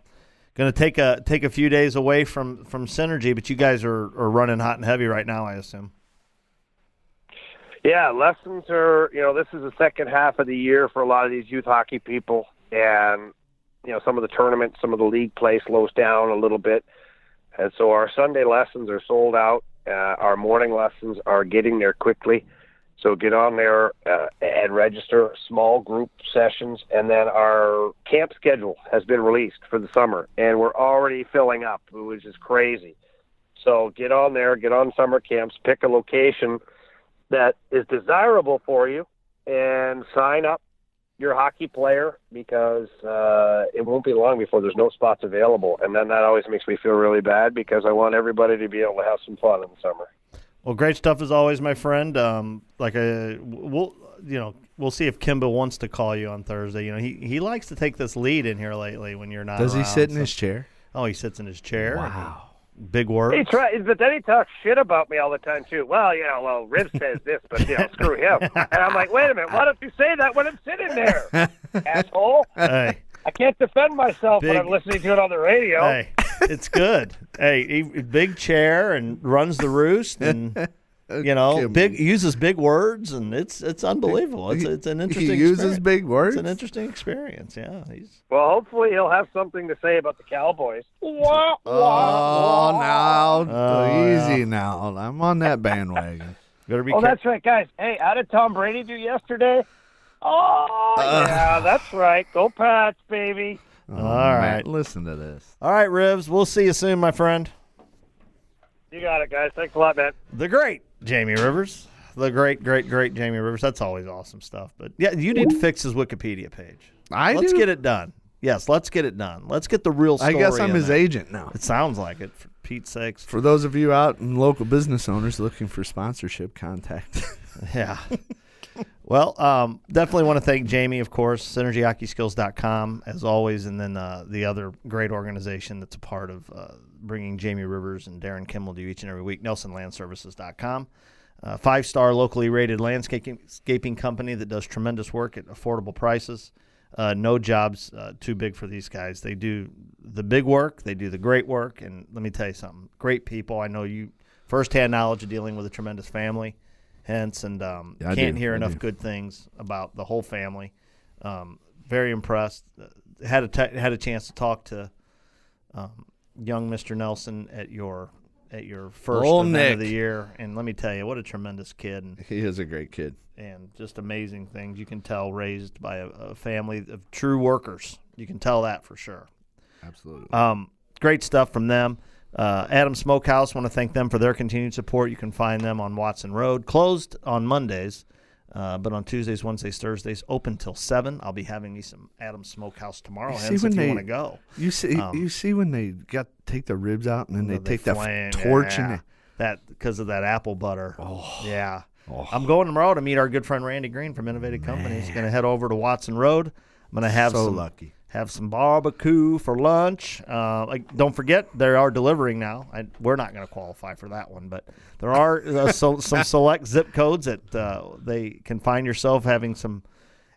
going to take a take a few days away from from synergy, but you guys are, are running hot and heavy right now, I assume. Yeah, lessons are, you know, this is the second half of the year for a lot of these youth hockey people. And, you know, some of the tournaments, some of the league play slows down a little bit. And so our Sunday lessons are sold out. Uh, our morning lessons are getting there quickly. So get on there uh, and register small group sessions. And then our camp schedule has been released for the summer. And we're already filling up, which is crazy. So get on there, get on summer camps, pick a location that is desirable for you and sign up your hockey player because uh, it won't be long before there's no spots available. And then that always makes me feel really bad because I want everybody to be able to have some fun in the summer. Well, great stuff as always, my friend. Um, like a, we'll you know we'll see if Kimba wants to call you on Thursday. You know he he likes to take this lead in here lately when you're not. Does he around, sit in so- his chair? Oh, he sits in his chair. Wow. Big words. He tries, but then he talks shit about me all the time too. Well, you know, well, Rib says this, but you know, screw him. And I'm like, wait a minute, why don't you say that when I'm sitting there, asshole? hey, I can't defend myself when I'm listening to it on the radio. hey, it's good. hey, he, big chair and runs the roost and. Uh, you know, Kim. big uses big words, and it's it's unbelievable. It's it's an interesting. He uses experience. big words. It's an interesting experience. Yeah, he's Well, hopefully he'll have something to say about the Cowboys. Wah, Oh, wah, wah. now Oh, easy now. I'm on that bandwagon. better be. Oh, care- that's right, guys. Hey, how did Tom Brady do yesterday? Oh, uh. yeah, that's right. Go Pats, baby. Oh, All man, listen to this. All right, Rivs. We'll see you soon, my friend. You got it, guys. Thanks a lot, man. The great Jamie Rivers. The great, great, great Jamie Rivers. That's always awesome stuff. But yeah, you need to fix his Wikipedia page. I let's do? get it done. Yes, let's get it done. Let's get the real I guess I'm his there. agent now. It sounds like it. For Pete's sakes. For those of you out in local business owners looking for sponsorship, contact. Yeah. Well, um, definitely want to thank Jamie, of course, synergyhockeyskills.com, as always, and then uh, the other great organization that's a part of uh, bringing Jamie Rivers and Darren Kimble to you each and every week, nelsonlandservices.com. Uh, Five star locally rated landscaping company that does tremendous work at affordable prices. Uh, no jobs uh, too big for these guys. They do the big work, they do the great work, and let me tell you something great people. I know you firsthand knowledge of dealing with a tremendous family hence and um, Yeah, can't do. hear I enough do. good things about the whole family. Um, very impressed. Uh, had a t- had a chance to talk to um, young Mr. Nelson at your at your first Old event of the year, and let me tell you, what a tremendous kid and, he is a great kid. and just amazing things. You can tell raised by a, a family of true workers. You can tell that for sure. Absolutely. Um, great stuff from them. Uh, Adam Smokehouse, want to thank them for their continued support. You can find them on Watson Road, closed on Mondays, uh, but on Tuesdays, Wednesdays, Thursdays, open till seven. I'll be having me some Adam Smokehouse tomorrow. You see Hence, when if you they- want to go, You see, Um, you see when they got take the ribs out and then they, They take that torch yeah. and they, that because of that apple butter. Oh. yeah. I'm going tomorrow to meet our good friend Randy Green from Innovative Company. He's going to head over to Watson Road. I'm going to have so some lucky. Have some barbecue for lunch. Uh, like, don't forget, they are delivering now. I, we're not going to qualify for that one, but there are uh, so, some select zip codes that uh, they can find yourself having some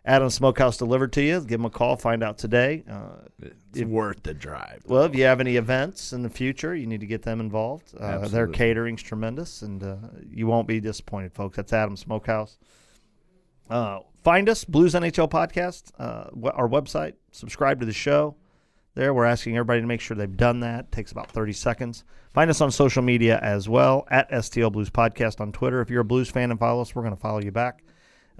Adam Smokehouse delivered to you. Give them a call. Find out today. Uh, It's worth the drive. well, if you have any events in the future, you need to get them involved. Uh, their catering's tremendous, and uh, you won't be disappointed, folks. That's Adam Smokehouse. Uh, find us, Blues NHL Podcast, uh, our website. Subscribe to the show. There, we're asking everybody to make sure they've done that. takes about 30 seconds. Find us on social media as well at STL Blues Podcast on Twitter. If you're a Blues fan and follow us, we're going to follow you back.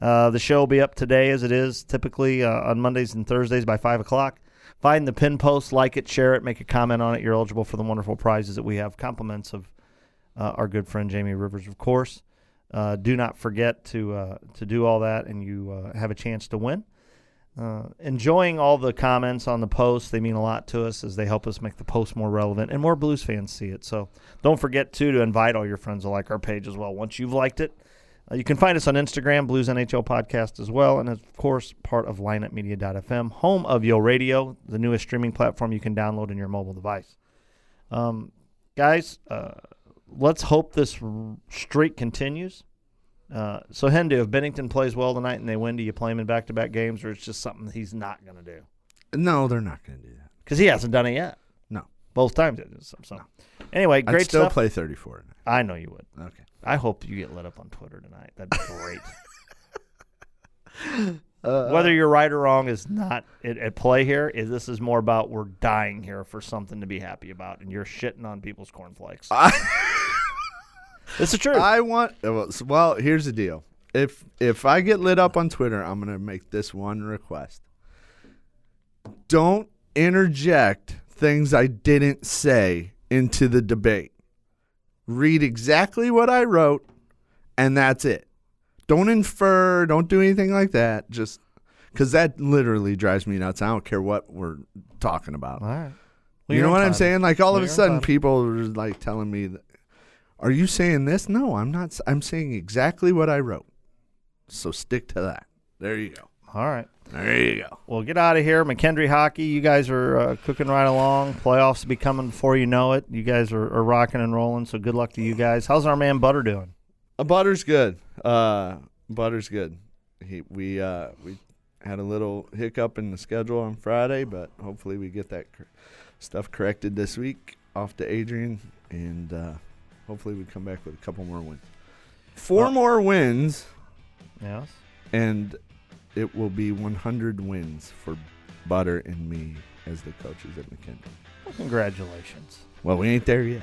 Uh, the show will be up today as it is typically uh, on Mondays and Thursdays by 5 o'clock. Find the pin post, like it, share it, make a comment on it. You're eligible for the wonderful prizes that we have. Compliments of uh, our good friend Jamie Rivers, of course. Uh, do not forget to uh, to do all that, and you uh, have a chance to win. Uh, enjoying all the comments on the post. They mean a lot to us as they help us make the post more relevant and more Blues fans see it. So don't forget, too, to invite all your friends to like our page as well. Once you've liked it, uh, you can find us on Instagram, Blues NHL Podcast as well. And of course, part of lineupmedia.fm, home of Yo Radio, the newest streaming platform you can download in your mobile device. Um, guys, uh, let's hope this streak continues. Uh, so Hendu, if Binnington plays well tonight and they win, do you play him in back-to-back games, or it's just something he's not going to do No, they're not going to do that. because he hasn't done it yet? No, both times. So, so. anyway, great I'd still stuff. play 34. Tonight. I know you would. Okay. I hope you get lit up on Twitter tonight. That'd be great. Whether you're right or wrong is not at, at play here. Is this is more about we're dying here for something to be happy about, and you're shitting on people's cornflakes. This is true. I want. Uh, well, here's the deal. If if I get lit up on Twitter, I'm gonna make this one request. Don't interject things I didn't say into the debate. Read exactly what I wrote, and that's it. Don't infer. Don't do anything like that. Just because that literally drives me nuts. I don't care what we're talking about. All right. Well, you know what I'm saying? Like all Well, of a sudden, people are like telling me, that, "Are you saying this?" No, I'm not. I'm saying exactly what I wrote. So stick to that. There you go. All right. There you go. Well, get out of here, McKendree hockey. You guys are uh, cooking right along. Playoffs will be coming before you know it. You guys are, are rocking and rolling. So good luck to you guys. How's our man Butter doing? Uh, Butter's good. Uh, Butter's good. He we uh we had a little hiccup in the schedule on Friday, but hopefully we get that cor- stuff corrected this week. Off to Adrian, and uh, hopefully we come back with a couple more wins. Four Uh, more wins. Yes. and it will be 100 wins for Butter and me as the coaches at McKinley. Well, congratulations. Well, we ain't there yet.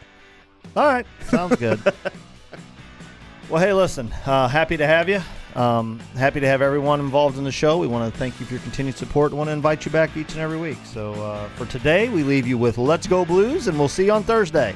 All right. Sounds good. well, hey, listen. Uh, happy to have you. Um, happy to have everyone involved in the show. We want to thank you for your continued support. We want to invite you back each and every week. So uh, for today, we leave you with Let's Go Blues, and we'll see you on Thursday.